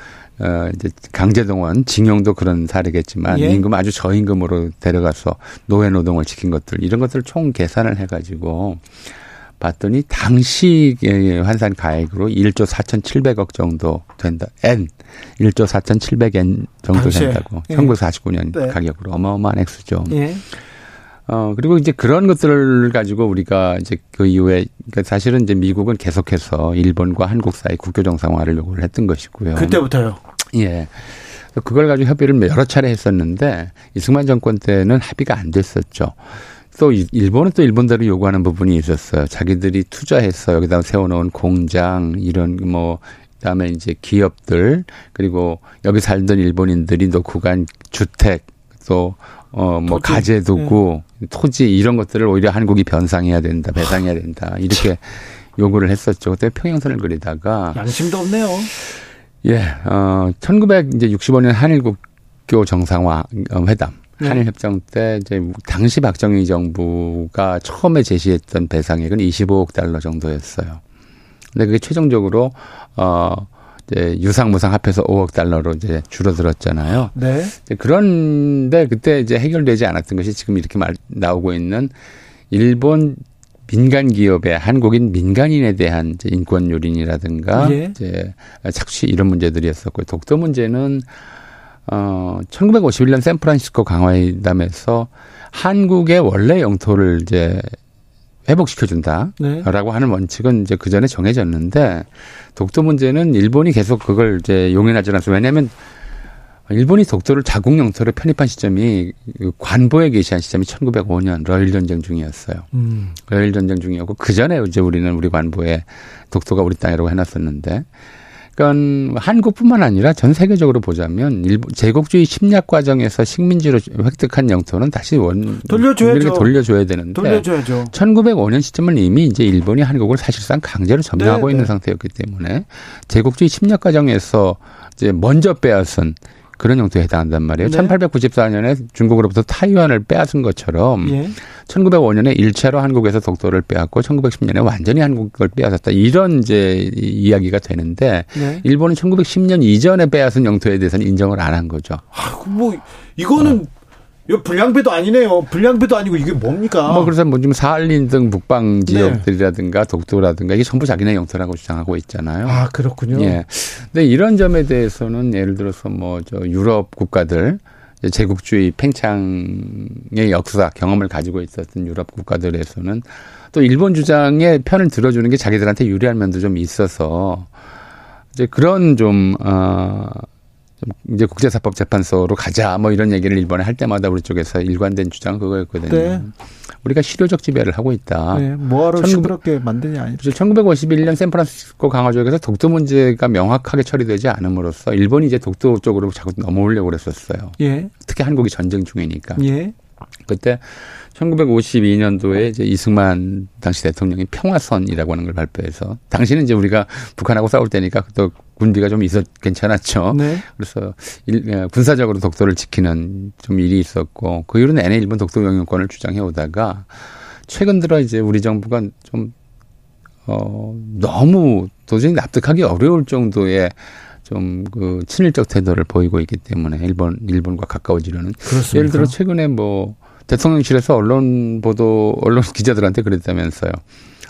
어, 이제 강제동원, 징용도 그런 사례겠지만 예. 임금 아주 저임금으로 데려가서 노예 노동을 시킨 것들 이런 것들을 총 계산을 해가지고 봤더니 당시 환산 가액으로 1조 4,700억 정도 된다. N 1조 4,700엔 정도 당시에. 된다고. 예. 1949년 네. 가격으로 어마어마한 액수죠. 예. 어, 그리고 이제 그런 것들을 가지고 우리가 이제 그 이후에, 그러니까 사실은 이제 미국은 계속해서 일본과 한국 사이 국교 정상화를 요구를 했던 것이고요. 그때부터요? 예. 그걸 가지고 협의를 여러 차례 했었는데 이승만 정권 때는 합의가 안 됐었죠. 또 일본은 또 일본대로 요구하는 부분이 있었어요. 자기들이 투자해서 여기다 세워놓은 공장 이런 뭐 그다음에 이제 기업들 그리고 여기 살던 일본인들이 놓고 간 주택 또 어뭐 가재 두고 네. 토지 이런 것들을 오히려 한국이 변상해야 된다 배상해야 된다 이렇게 요구를 했었죠. 그때 평행선을 그리다가 양심도 없네요. 예, 어, 1965년 한일국교 정상화 어, 회담. 네. 한일 협정 때 이제 당시 박정희 정부가 처음에 제시했던 배상액은 25억 달러 정도였어요. 근데 그게 최종적으로 어 이제 유상 무상 합해서 5억 달러로 이제 줄어들었잖아요. 네. 그런데 그때 이제 해결되지 않았던 것이 지금 이렇게 말 나오고 있는 일본 민간 기업의 한국인 민간인에 대한 이제 인권 요린이라든가 예. 이제 착취 이런 문제들이었었고요. 독도 문제는 어 1951년 샌프란시스코 강화회담에서 한국의 원래 영토를 이제 회복시켜준다라고 네. 하는 원칙은 이제 그 전에 정해졌는데 독도 문제는 일본이 계속 그걸 이제 용인하지 않았어요. 왜냐하면 일본이 독도를 자국 영토로 편입한 시점이 그 관보에 계시한 시점이 1905년 러일 전쟁 중이었어요. 음. 러일 전쟁 중이었고 그 전에 이제 우리는 우리 관보에 독도가 우리 땅이라고 해놨었는데 그러니까 한국뿐만 아니라 전 세계적으로 보자면 일본 제국주의 침략 과정에서 식민지로 획득한 영토는 다시 원 돌려줘야죠. 돌려줘야 되는데 돌려줘야죠. 1905년 시점은 이미 이제 일본이 한국을 사실상 강제로 점령하고 네, 있는 네. 상태였기 때문에 제국주의 침략 과정에서 이제 먼저 빼앗은 그런 용도에 해당한단 말이에요. 네. 1894년에 중국으로부터 타이완을 빼앗은 것처럼 예. 1905년에 1차로 한국에서 독도를 빼앗고 1910년에 완전히 한국을 빼앗았다. 이런 이제 이야기가 되는데 네. 일본은 1910년 이전에 빼앗은 영토에 대해서는 인정을 안 한 거죠. 아, 뭐 이거는 어. 이거 불량배도 아니네요. 불량배도 아니고 이게 뭡니까? 뭐 그래서 뭐 지금 사할린 등 북방 지역들이라든가 네. 독도라든가 이게 전부 자기네 영토라고 주장하고 있잖아요. 아 그렇군요. 예. 근데 이런 점에 대해서는 예를 들어서 뭐 저 유럽 국가들 제국주의 팽창의 역사 경험을 가지고 있었던 유럽 국가들에서는 또 일본 주장의 편을 들어주는 게 자기들한테 유리한 면도 좀 있어서 이제 그런 좀 어. 이제 국제사법재판소로 가자 뭐 이런 얘기를 일본에 할 때마다 우리 쪽에서 일관된 주장은 그거였거든요. 네. 우리가 실효적 지배를 하고 있다. 네. 뭐하러 1900, 시끄럽게 만드냐. 아니죠. 1951년 샌프란시스코 강화조약에서 독도 문제가 명확하게 처리되지 않음으로써 일본이 이제 독도 쪽으로 자꾸 넘어오려고 그랬었어요. 예. 특히 한국이 전쟁 중이니까. 예. 그때 1952년도에 이제 이승만 당시 대통령이 평화선이라고 하는 걸 발표해서 당시는 이제 우리가 북한하고 싸울 때니까 또 군비가 좀 있었 괜찮았죠. 네. 그래서 일, 어, 군사적으로 독도를 지키는 좀 일이 있었고 그 이후로 내내 일본 독도 영유권을 주장해 오다가 최근 들어 이제 우리 정부가 좀 어, 너무 도저히 납득하기 어려울 정도의 좀 그 친일적 태도를 보이고 있기 때문에 일본 일본과 가까워지려는 그렇습니까? 예를 들어 최근에 뭐 대통령실에서 언론 보도 언론 [laughs] 기자들한테 그랬다면서요.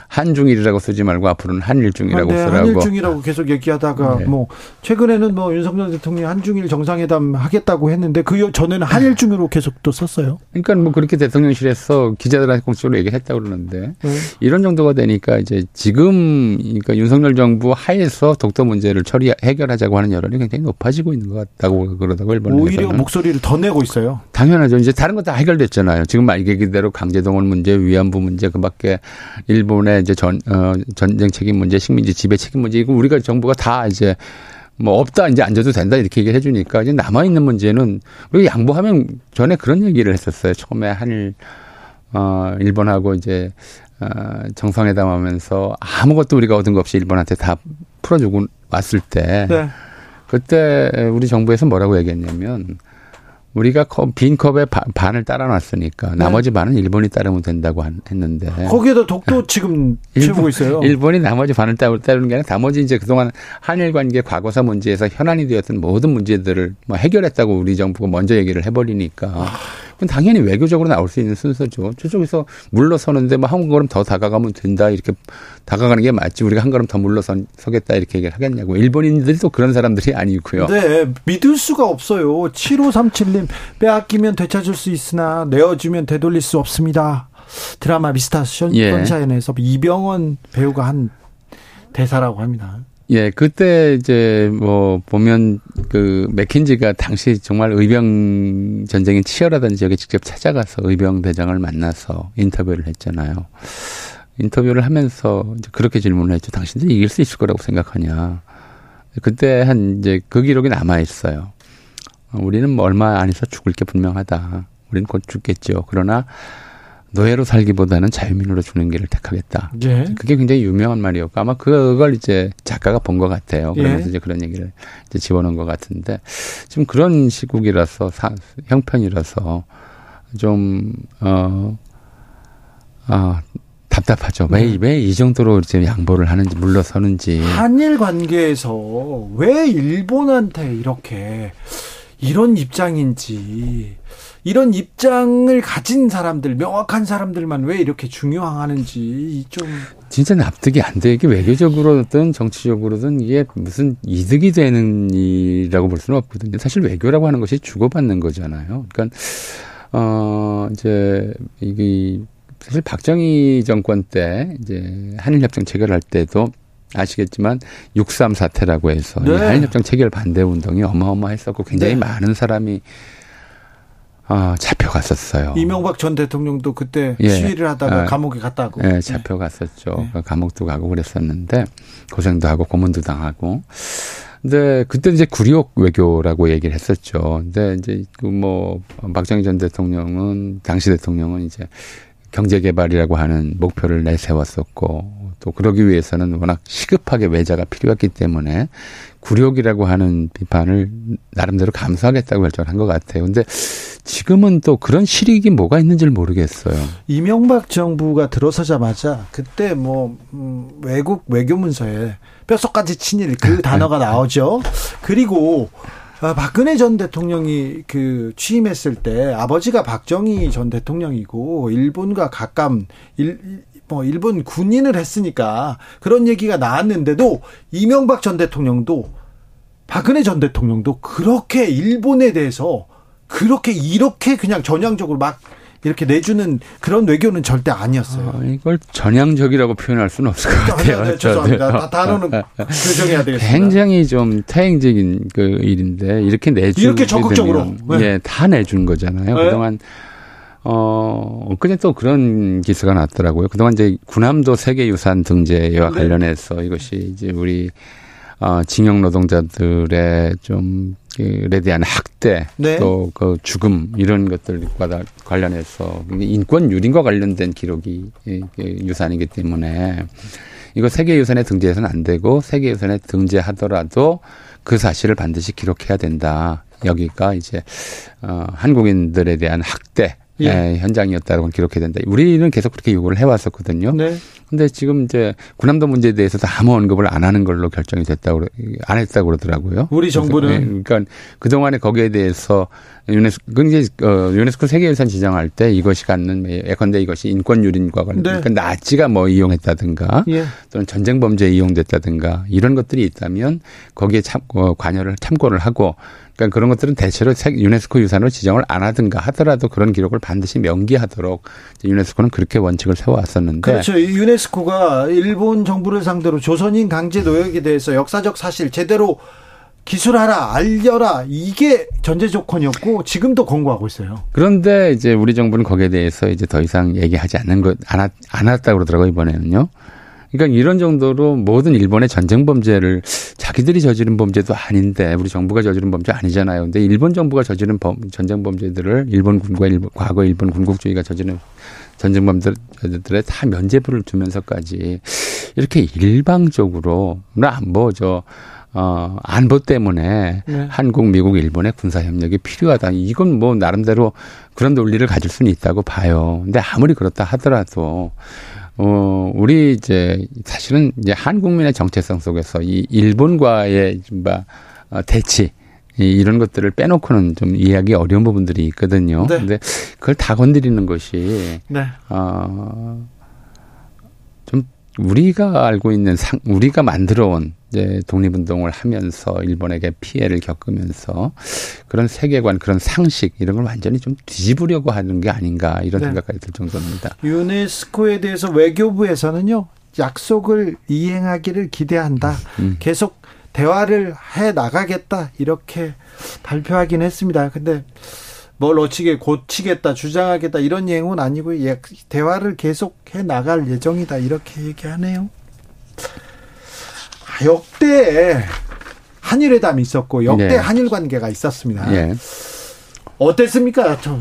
한중일이라고 쓰지 말고 앞으로는 한일중이라고 아, 네, 쓰라고. 한일중이라고 계속 얘기하다가 네. 뭐 최근에는 뭐 윤석열 대통령이 한중일 정상회담 하겠다고 했는데 그 전에는 한일중으로 계속 또 썼어요. 그러니까 뭐 그렇게 대통령실에서 기자들한테 공식적으로 얘기했다고 그러는데 네. 이런 정도가 되니까 이제 지금 그러니까 윤석열 정부 하에서 독도 문제를 처리 해결하자고 하는 여론이 굉장히 높아지고 있는 것 같다고 그러다고 일본에서는 오히려 목소리를 더 내고 있어요. 당연하죠. 이제 다른 거 다 해결됐잖아요. 지금 말 얘기대로 강제동원 문제, 위안부 문제 그밖에 일본의 이제 전, 어, 전쟁 책임 문제, 식민지 지배 책임 문제, 이거 우리가 정부가 다 이제 뭐 없다 이제 앉아도 된다 이렇게 얘기를 해주니까 이제 남아 있는 문제는 우리가 양보하면 전에 그런 얘기를 했었어요. 처음에 한일 어 일본하고 이제 어 정상회담하면서 아무것도 우리가 얻은 거 없이 일본한테 다 풀어주고 왔을 때 네. 그때 우리 정부에서 뭐라고 얘기했냐면 우리가 빈 컵에 반을 따라놨으니까 네. 나머지 반은 일본이 따르면 된다고 했는데 거기에다 독도 지금 채우고 있어요. 일본이 나머지 반을 따르는 게 아니라 나머지 이제 그동안 한일 관계 과거사 문제에서 현안이 되었던 모든 문제들을 뭐 해결했다고 우리 정부가 먼저 얘기를 해버리니까 아. 그건 당연히 외교적으로 나올 수 있는 순서죠. 저쪽에서 물러서는데 뭐 한 걸음 더 다가가면 된다 이렇게 다가가는 게 맞지 우리가 한 걸음 더 물러서겠다 이렇게 얘기를 하겠냐고 일본인들이 또 그런 사람들이 아니고요. 네, 믿을 수가 없어요. 7537님 빼앗기면 되찾을 수 있으나 내어주면 되돌릴 수 없습니다. 드라마 미스터 션샤인에서 예. 이병헌 배우가 한 대사라고 합니다. 예, 그때 이제 뭐 보면 그 맥킨지가 당시 정말 의병 전쟁이 치열하다는 지역에 직접 찾아가서 의병 대장을 만나서 인터뷰를 했잖아요. 인터뷰를 하면서 이제 그렇게 질문을 했죠. 당신들 이길 수 있을 거라고 생각하냐. 그때 한 이제 그 기록이 남아 있어요. 우리는 뭐 얼마 안에서 죽을 게 분명하다. 우리는 곧 죽겠죠. 그러나 노예로 살기보다는 자유민으로 주는 길을 택하겠다. 예. 그게 굉장히 유명한 말이었고 아마 그걸 이제 작가가 본 것 같아요. 그러면서 예. 이제 그런 얘기를 이제 집어넣은 것 같은데 지금 그런 시국이라서 사, 형편이라서 좀 어, 어 답답하죠. 왜, 네. 왜이 정도로 이제 양보를 하는지, 물러서는지. 한일 관계에서 왜 일본한테 이렇게 이런 입장인지, 이런 입장을 가진 사람들, 명확한 사람들만 왜 이렇게 중요하는지 좀. 진짜 납득이 안 돼. 이게 외교적으로든 정치적으로든 이게 무슨 이득이 되는 일이라고 볼 수는 없거든요. 사실 외교라고 하는 것이 주고받는 거잖아요. 그러니까, 어, 이제, 이게, 사실 박정희 정권 때 이제 한일협정 체결할 때도 아시겠지만 6.3 사태라고 해서 네. 한일협정 체결 반대 운동이 어마어마했었고 굉장히 네. 많은 사람이 아, 잡혀갔었어요. 이명박 전 대통령도 그때 예. 시위를 하다가 아, 감옥에 갔다고. 예, 잡혀갔었죠. 네. 감옥도 가고 그랬었는데 고생도 하고 고문도 당하고. 근데 그때 이제 구리옥 외교라고 얘기를 했었죠. 근데 이제 그뭐 박정희 전 대통령은 당시 대통령은 이제 경제 개발이라고 하는 목표를 내세웠었고 또 그러기 위해서는 워낙 시급하게 외자가 필요했기 때문에 굴욕이라고 하는 비판을 나름대로 감수하겠다고 결정한 것 같아요. 근데 지금은 또 그런 실익이 뭐가 있는지를 모르겠어요. 이명박 정부가 들어서자마자 그때 뭐 음, 외국 외교문서에 뼛속까지 친일 그 네. 단어가 나오죠. 그리고 아, 박근혜 전 대통령이 그 취임했을 때 아버지가 박정희 전 대통령이고 일본과 가까운 일, 뭐 일본 군인을 했으니까 그런 얘기가 나왔는데도 이명박 전 대통령도 박근혜 전 대통령도 그렇게 일본에 대해서 그렇게 이렇게 그냥 전향적으로 막 이렇게 내주는 그런 외교는 절대 아니었어요. 아, 이걸 전향적이라고 표현할 수는 없을 것 같아요. 네, 네, 죄송합니다. 단어는 교정해야 되겠습니다. 굉장히 좀 태행적인 그 일인데 이렇게 내주 이렇게 적극적으로 네. 예, 다 내준 거잖아요. 네. 그동안 어, 엊그제 또 그런 기사가 났더라고요. 그동안 이제 군함도 세계유산 등재와 네. 관련해서 이것이 이제 우리 어, 징용 노동자들의 좀, 그에 대한 학대, 네. 또그 죽음, 이런 것들과 관련해서 인권 유린과 관련된 기록이 유산이기 때문에 이거 세계유산에 등재해서는 안 되고 세계유산에 등재하더라도 그 사실을 반드시 기록해야 된다. 여기가 이제, 어, 한국인들에 대한 학대, 예. 예, 현장이었다고 기록해야 된다. 우리는 계속 그렇게 요구를 해왔었거든요. 네. 근데 지금 이제 군함도 문제에 대해서도 아무 언급을 안 하는 걸로 결정이 됐다고 안 했다고 그러더라고요. 우리 정부는 네, 그러니까 그 동안에 거기에 대해서 유네스코 굉장히 어 유네스코 세계유산 지정할 때 이것이 갖는 예컨대 이것이 인권 유린과 관련 네. 그러니까 나치가 뭐 이용했다든가 예. 또는 전쟁 범죄에 이용됐다든가 이런 것들이 있다면 거기에 참 어, 관여를 참고를 하고 그러니까 그런 것들은 대체로 유네스코 유산으로 지정을 안 하든가 하더라도 그런 기록을 반드시 명기하도록 유네스코는 그렇게 원칙을 세워왔었는데 그렇죠. 유네스코가 일본 정부를 상대로 조선인 강제 노역에 대해서 역사적 사실 제대로 기술하라, 알려라 이게 전제 조건이었고 지금도 권고하고 있어요. 그런데 이제 우리 정부는 거기에 대해서 이제 더 이상 얘기하지 않는 것, 안, 안 했다고 그러더라고요 이번에는요. 그러니까 이런 정도로 모든 일본의 전쟁 범죄를 자기들이 저지른 범죄도 아닌데 우리 정부가 저지른 범죄 아니잖아요. 근데 일본 정부가 저지른 범, 전쟁 범죄들을 일본 군과 일본, 과거 일본 군국주의가 저지른 전쟁 범죄들에 다 면죄부를 주면서까지 이렇게 일방적으로 나뭐저 어, 안보 때문에 네. 한국, 미국, 일본의 군사 협력이 필요하다. 이건 뭐 나름대로 그런 논리를 가질 수는 있다고 봐요. 근데 아무리 그렇다 하더라도 어, 우리 이제 사실은 이제 한국민의 정체성 속에서 이 일본과의 뭐 어, 대치 이 이런 것들을 빼놓고는 좀 이해하기 어려운 부분들이 있거든요. 네. 근데 그걸 다 건드리는 것이 네. 어, 좀 우리가 알고 있는 상, 우리가 만들어 온 이제 독립운동을 하면서 일본에게 피해를 겪으면서 그런 세계관, 그런 상식 이런 걸 완전히 좀 뒤집으려고 하는 게 아닌가 이런 네. 생각까지 들 정도입니다. 유네스코에 대해서 외교부에서는요 약속을 이행하기를 기대한다. 음. 계속 대화를 해 나가겠다 이렇게 발표하긴 했습니다. 근데 뭘 어찌게 고치겠다 주장하겠다 이런 내용은 아니고 예, 대화를 계속 해 나갈 예정이다 이렇게 얘기하네요. 역대 한일회담이 있었고 역대 네. 한일 관계가 있었습니다. 네. 어땠습니까? 저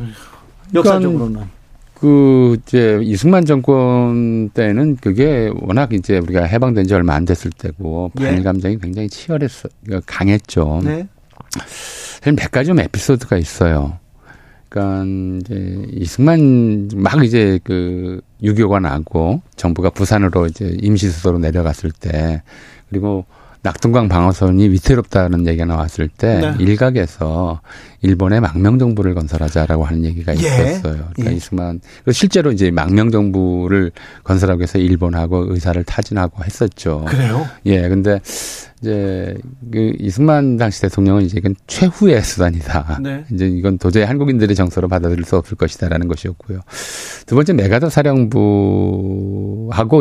역사적으로는. 그 이제 이승만 정권 때는 그게 워낙 이제 우리가 해방된 지 얼마 안 됐을 때고 예. 반일 감정이 굉장히 치열했어 강했죠. 네. 사실 몇 가지 좀 에피소드가 있어요. 그러니까 이제 이승만 막 이제 그 유교가 나고 정부가 부산으로 이제 임시 수도로 내려갔을 때 그리고 낙동강 방어선이 위태롭다는 얘기가 나왔을 때 네. 일각에서 일본의 망명 정부를 건설하자라고 하는 얘기가 예. 있었어요. 그러니까 예. 이승만 실제로 이제 망명 정부를 건설하기 위해서 일본하고 의사를 타진하고 했었죠. 그래요? 예. 근데 이제 그 이승만 당시 대통령은 이제 이건 최후의 수단이다. 네. 이제 이건 도저히 한국인들의 정서로 받아들일 수 없을 것이다라는 것이었고요. 두 번째 메가더 사령부하고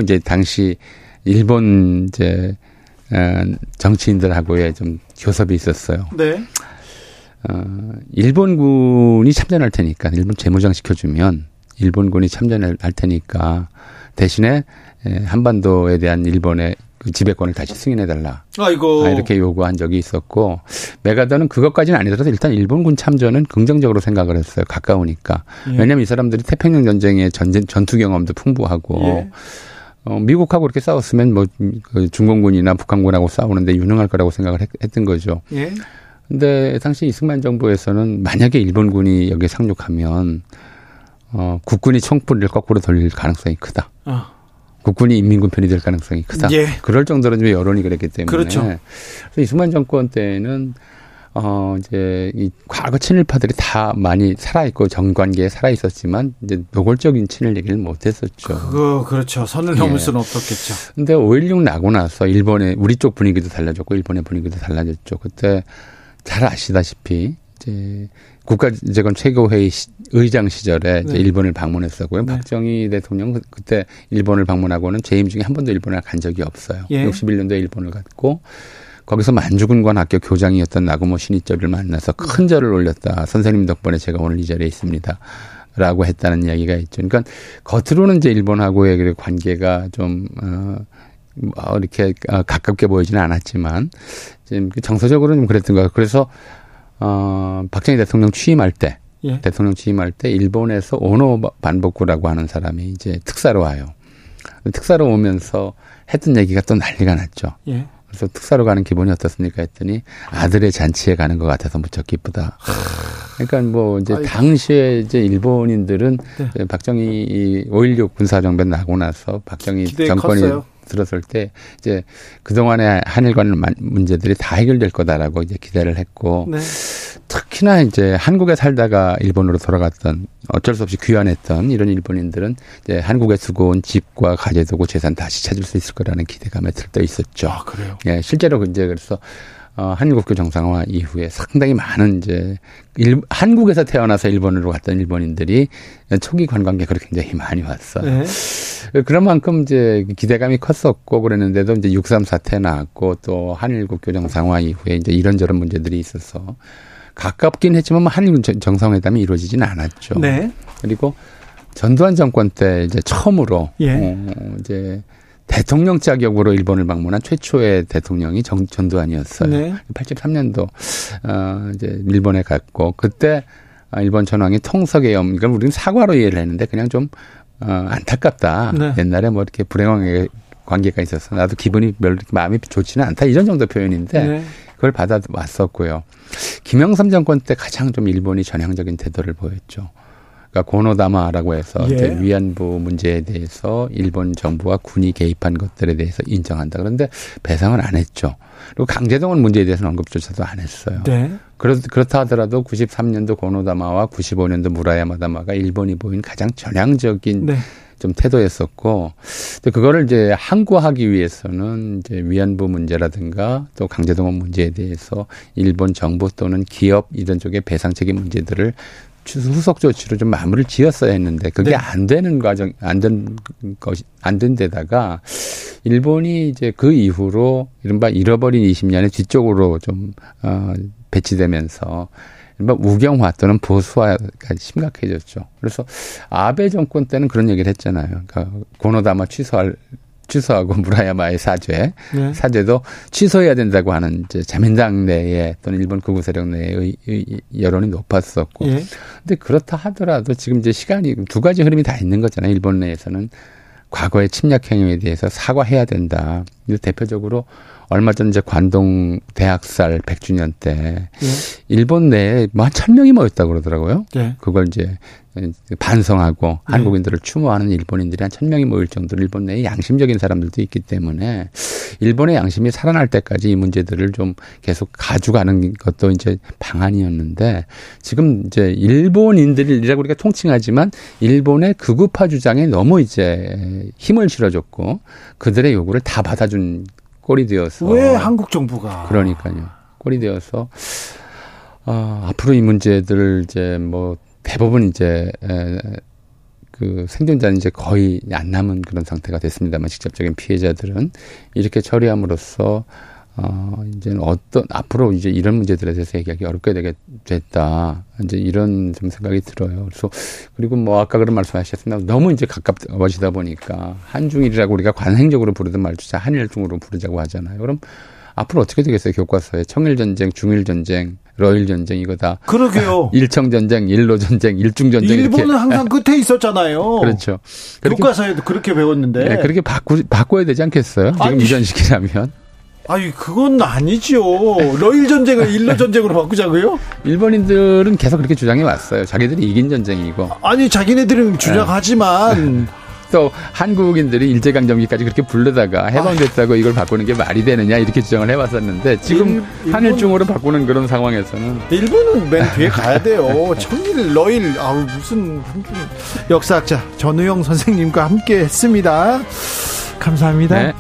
이제 당시 일본 이제 어, 정치인들하고의 좀 교섭이 있었어요. 네. 어, 일본군이 참전할 테니까 일본 재무장 시켜주면 일본군이 참전할 테니까 대신에 한반도에 대한 일본의 그 지배권을 다시 승인해달라. 아이고. 아, 이렇게 요구한 적이 있었고, 메가더는 그것까지는 아니더라도 일단 일본군 참전은 긍정적으로 생각을 했어요. 가까우니까. 예. 왜냐하면 이 사람들이 태평양 전쟁의 전쟁, 전투 경험도 풍부하고, 예. 어, 미국하고 이렇게 싸웠으면 뭐, 그 중공군이나 북한군하고 싸우는데 유능할 거라고 생각을 했, 던 거죠. 예. 근데 당시 이승만 정부에서는 만약에 일본군이 여기에 상륙하면, 어, 국군이 총불을 거꾸로 돌릴 가능성이 크다. 어. 국군이 인민군 편이 될 가능성이 크다. 예. 그럴 정도로 좀 여론이 그랬기 때문에. 그렇죠. 그래서 이승만 정권 때는 어, 이제, 이 과거 친일파들이 다 많이 살아있고 정관계에 살아있었지만, 이제 노골적인 친일 얘기를 못 했었죠. 그, 그렇죠. 선을 넘을 예. 수는 없었겠죠. 근데 5.16 나고 나서 일본의, 우리 쪽 분위기도 달라졌고, 일본의 분위기도 달라졌죠. 그때 잘 아시다시피, 이제, 국가재건 최고회의 시, 의장 시절에 네. 일본을 방문했었고요. 네. 박정희 대통령 그, 그때 일본을 방문하고는 재임 중에 한 번도 일본을 간 적이 없어요. 예. 61년도에 일본을 갔고, 거기서 만주군관 학교 교장이었던 나고모 신이철을 만나서 큰 절을 올렸다. 선생님 덕분에 제가 오늘 이 자리에 있습니다. 라고 했다는 이야기가 있죠. 그러니까 겉으로는 이제 일본하고의 그 관계가 좀, 어, 뭐 이렇게 어, 가깝게 보이지는 않았지만, 지금 그 정서적으로는 좀 그랬던 거예요. 그래서, 어, 박정희 대통령 취임할 때, 예. 대통령 취임할 때 일본에서 오노 반복구라고 하는 사람이 이제 특사로 와요. 특사로 오면서 했던 얘기가 또 난리가 났죠. 예. 그래서 특사로 가는 기분이 어떻습니까 했더니 아들의 잔치에 가는 것 같아서 무척 기쁘다. 그러니까 뭐 이제 당시에 이제 일본인들은 네. 박정희 5.16 군사정변 나고 나서 박정희 정권이 컸어요. 들었을 때 이제 그동안의 한일 간 문제들이 다 해결될 거다라고 이제 기대를 했고 네. 특히나 이제 한국에 살다가 일본으로 돌아갔던 어쩔 수 없이 귀환했던 이런 일본인들은 이제 한국에 두고 온 집과 가재도구 재산 다시 찾을 수 있을 거라는 기대감에 들떠 있었죠. 아, 그래요? 예, 실제로 이제 그래서 어, 한국교 정상화 이후에 상당히 많은 이제 일, 한국에서 태어나서 일본으로 갔던 일본인들이 초기 관광객으로 굉장히 많이 왔어요. 네. 그런 만큼 이제 기대감이 컸었고 그랬는데도 이제 6.3 사태 나왔고 또 한일국교 정상화 이후에 이제 이런저런 문제들이 있어서 가깝긴 했지만 뭐 한일 정상회담이 이루어지지는 않았죠. 네. 그리고 전두환 정권 때 이제 처음으로 예. 어, 이제 대통령 자격으로 일본을 방문한 최초의 대통령이 정, 전두환이었어요. 네. 83년도 어 이제 일본에 갔고 그때 아, 일본 전황이 통석의 염, 이걸 우리는 사과로 이해를 했는데 그냥 좀 어, 안타깝다. 네. 옛날에 뭐 이렇게 불행하게 관계가 있어서 나도 기분이 별로 마음이 좋지는 않다 이런 정도 표현인데 네. 그걸 받아왔었고요. 김영삼 정권 때 가장 좀 일본이 전향적인 태도를 보였죠. 그러니까 고노다마라고 해서 예. 위안부 문제에 대해서 일본 정부와 군이 개입한 것들에 대해서 인정한다. 그런데 배상은 안 했죠. 그리고 강제동원 문제에 대해서는 언급조차도 안 했어요. 네. 그렇, 그렇다 하더라도 93년도 고노다마와 95년도 무라야마다마가 일본이 보인 가장 전향적인 네. 좀 태도였었고, 또 그거를 이제 항구하기 위해서는 이제 위안부 문제라든가 또 강제동원 문제에 대해서 일본 정부 또는 기업 이런 쪽의 배상 책임 문제들을 후속 조치로 좀 마무리를 지었어야 했는데 그게 네. 안 되는 과정 안 된 것이 안 된 데다가 일본이 이제 그 이후로 이른바 잃어버린 20년의 뒤쪽으로 좀 어, 배치되면서 이른바 우경화 또는 보수화가 심각해졌죠. 그래서 아베 정권 때는 그런 얘기를 했잖아요. 그러니까 고노다마 취소할 취소하고 [laughs] 무라야마의 사죄, 네. 사죄도 취소해야 된다고 하는 이제 자민당 내에 또는 일본 극우 세력 내의 여론이 높았었고. 예. 근데 그렇다 하더라도 지금 이제 시간이 두 가지 흐름이 다 있는 거잖아요. 일본 내에서는 과거의 침략 행위에 대해서 사과해야 된다. 대표적으로 얼마 전 이제 관동 대학살 100주년 때 예. 일본 내에 뭐한 천명이 모였다고 그러더라고요. 예. 그걸 이제 반성하고 네. 한국인들을 추모하는 일본인들이 한천 명이 모일 정도로 일본 내에 양심적인 사람들도 있기 때문에 일본의 양심이 살아날 때까지 이 문제들을 좀 계속 가져가는 것도 이제 방안이었는데 지금 이제 일본인들이라고 우리가 통칭하지만 일본의 극우파 주장에 너무 이제 힘을 실어줬고 그들의 요구를 다 받아준 꼴이 되어서. 왜 한국 정부가? 그러니까요. 꼴이 되어서 어, 앞으로 이 문제들을 이제 뭐 대부분 이제 에, 그 생존자는 이제 거의 안 남은 그런 상태가 됐습니다만 직접적인 피해자들은 이렇게 처리함으로써 어 이제는 어떤 앞으로 이제 이런 문제들에 대해서 얘기하기 어렵게 되게 됐다 이제 이런 좀 생각이 들어요. 그래서 그리고 뭐 아까 그런 말씀하셨습니다. 너무 이제 가깝워지다 보니까 한중일이라고 우리가 관행적으로 부르던 말조차 한일중으로 부르자고 하잖아요. 그럼 앞으로 어떻게 되겠어요? 교과서에 청일 전쟁, 중일 전쟁, 러일 전쟁 이거 다. 그러게요. [laughs] 일청 전쟁, 일로 전쟁, 일중 전쟁 일본은 이렇게. 항상 끝에 있었잖아요. [laughs] 그렇죠. 교과서에도 그렇게 배웠는데. 네, 그렇게 바꾸 바꿔야 되지 않겠어요? 지금 아니, 이전 시기라면. 아니 그건 아니죠. 러일 전쟁을 일로 전쟁으로 바꾸자고요? 일본인들은 계속 그렇게 주장해 왔어요. 자기들이 이긴 전쟁이고. 아니 자기네들은 주장하지만 네. [laughs] 또 한국인들이 일제강점기까지 그렇게 부르다가 해방됐다고 이걸 바꾸는 게 말이 되느냐 이렇게 주장을 해왔었는데 지금 일, 한일중으로 바꾸는 그런 상황에서는 일본은 맨 뒤에 가야 돼요. [laughs] 청일, 러일, 아우 무슨 역사학자 전우영 선생님과 함께 했습니다. 감사합니다. 네.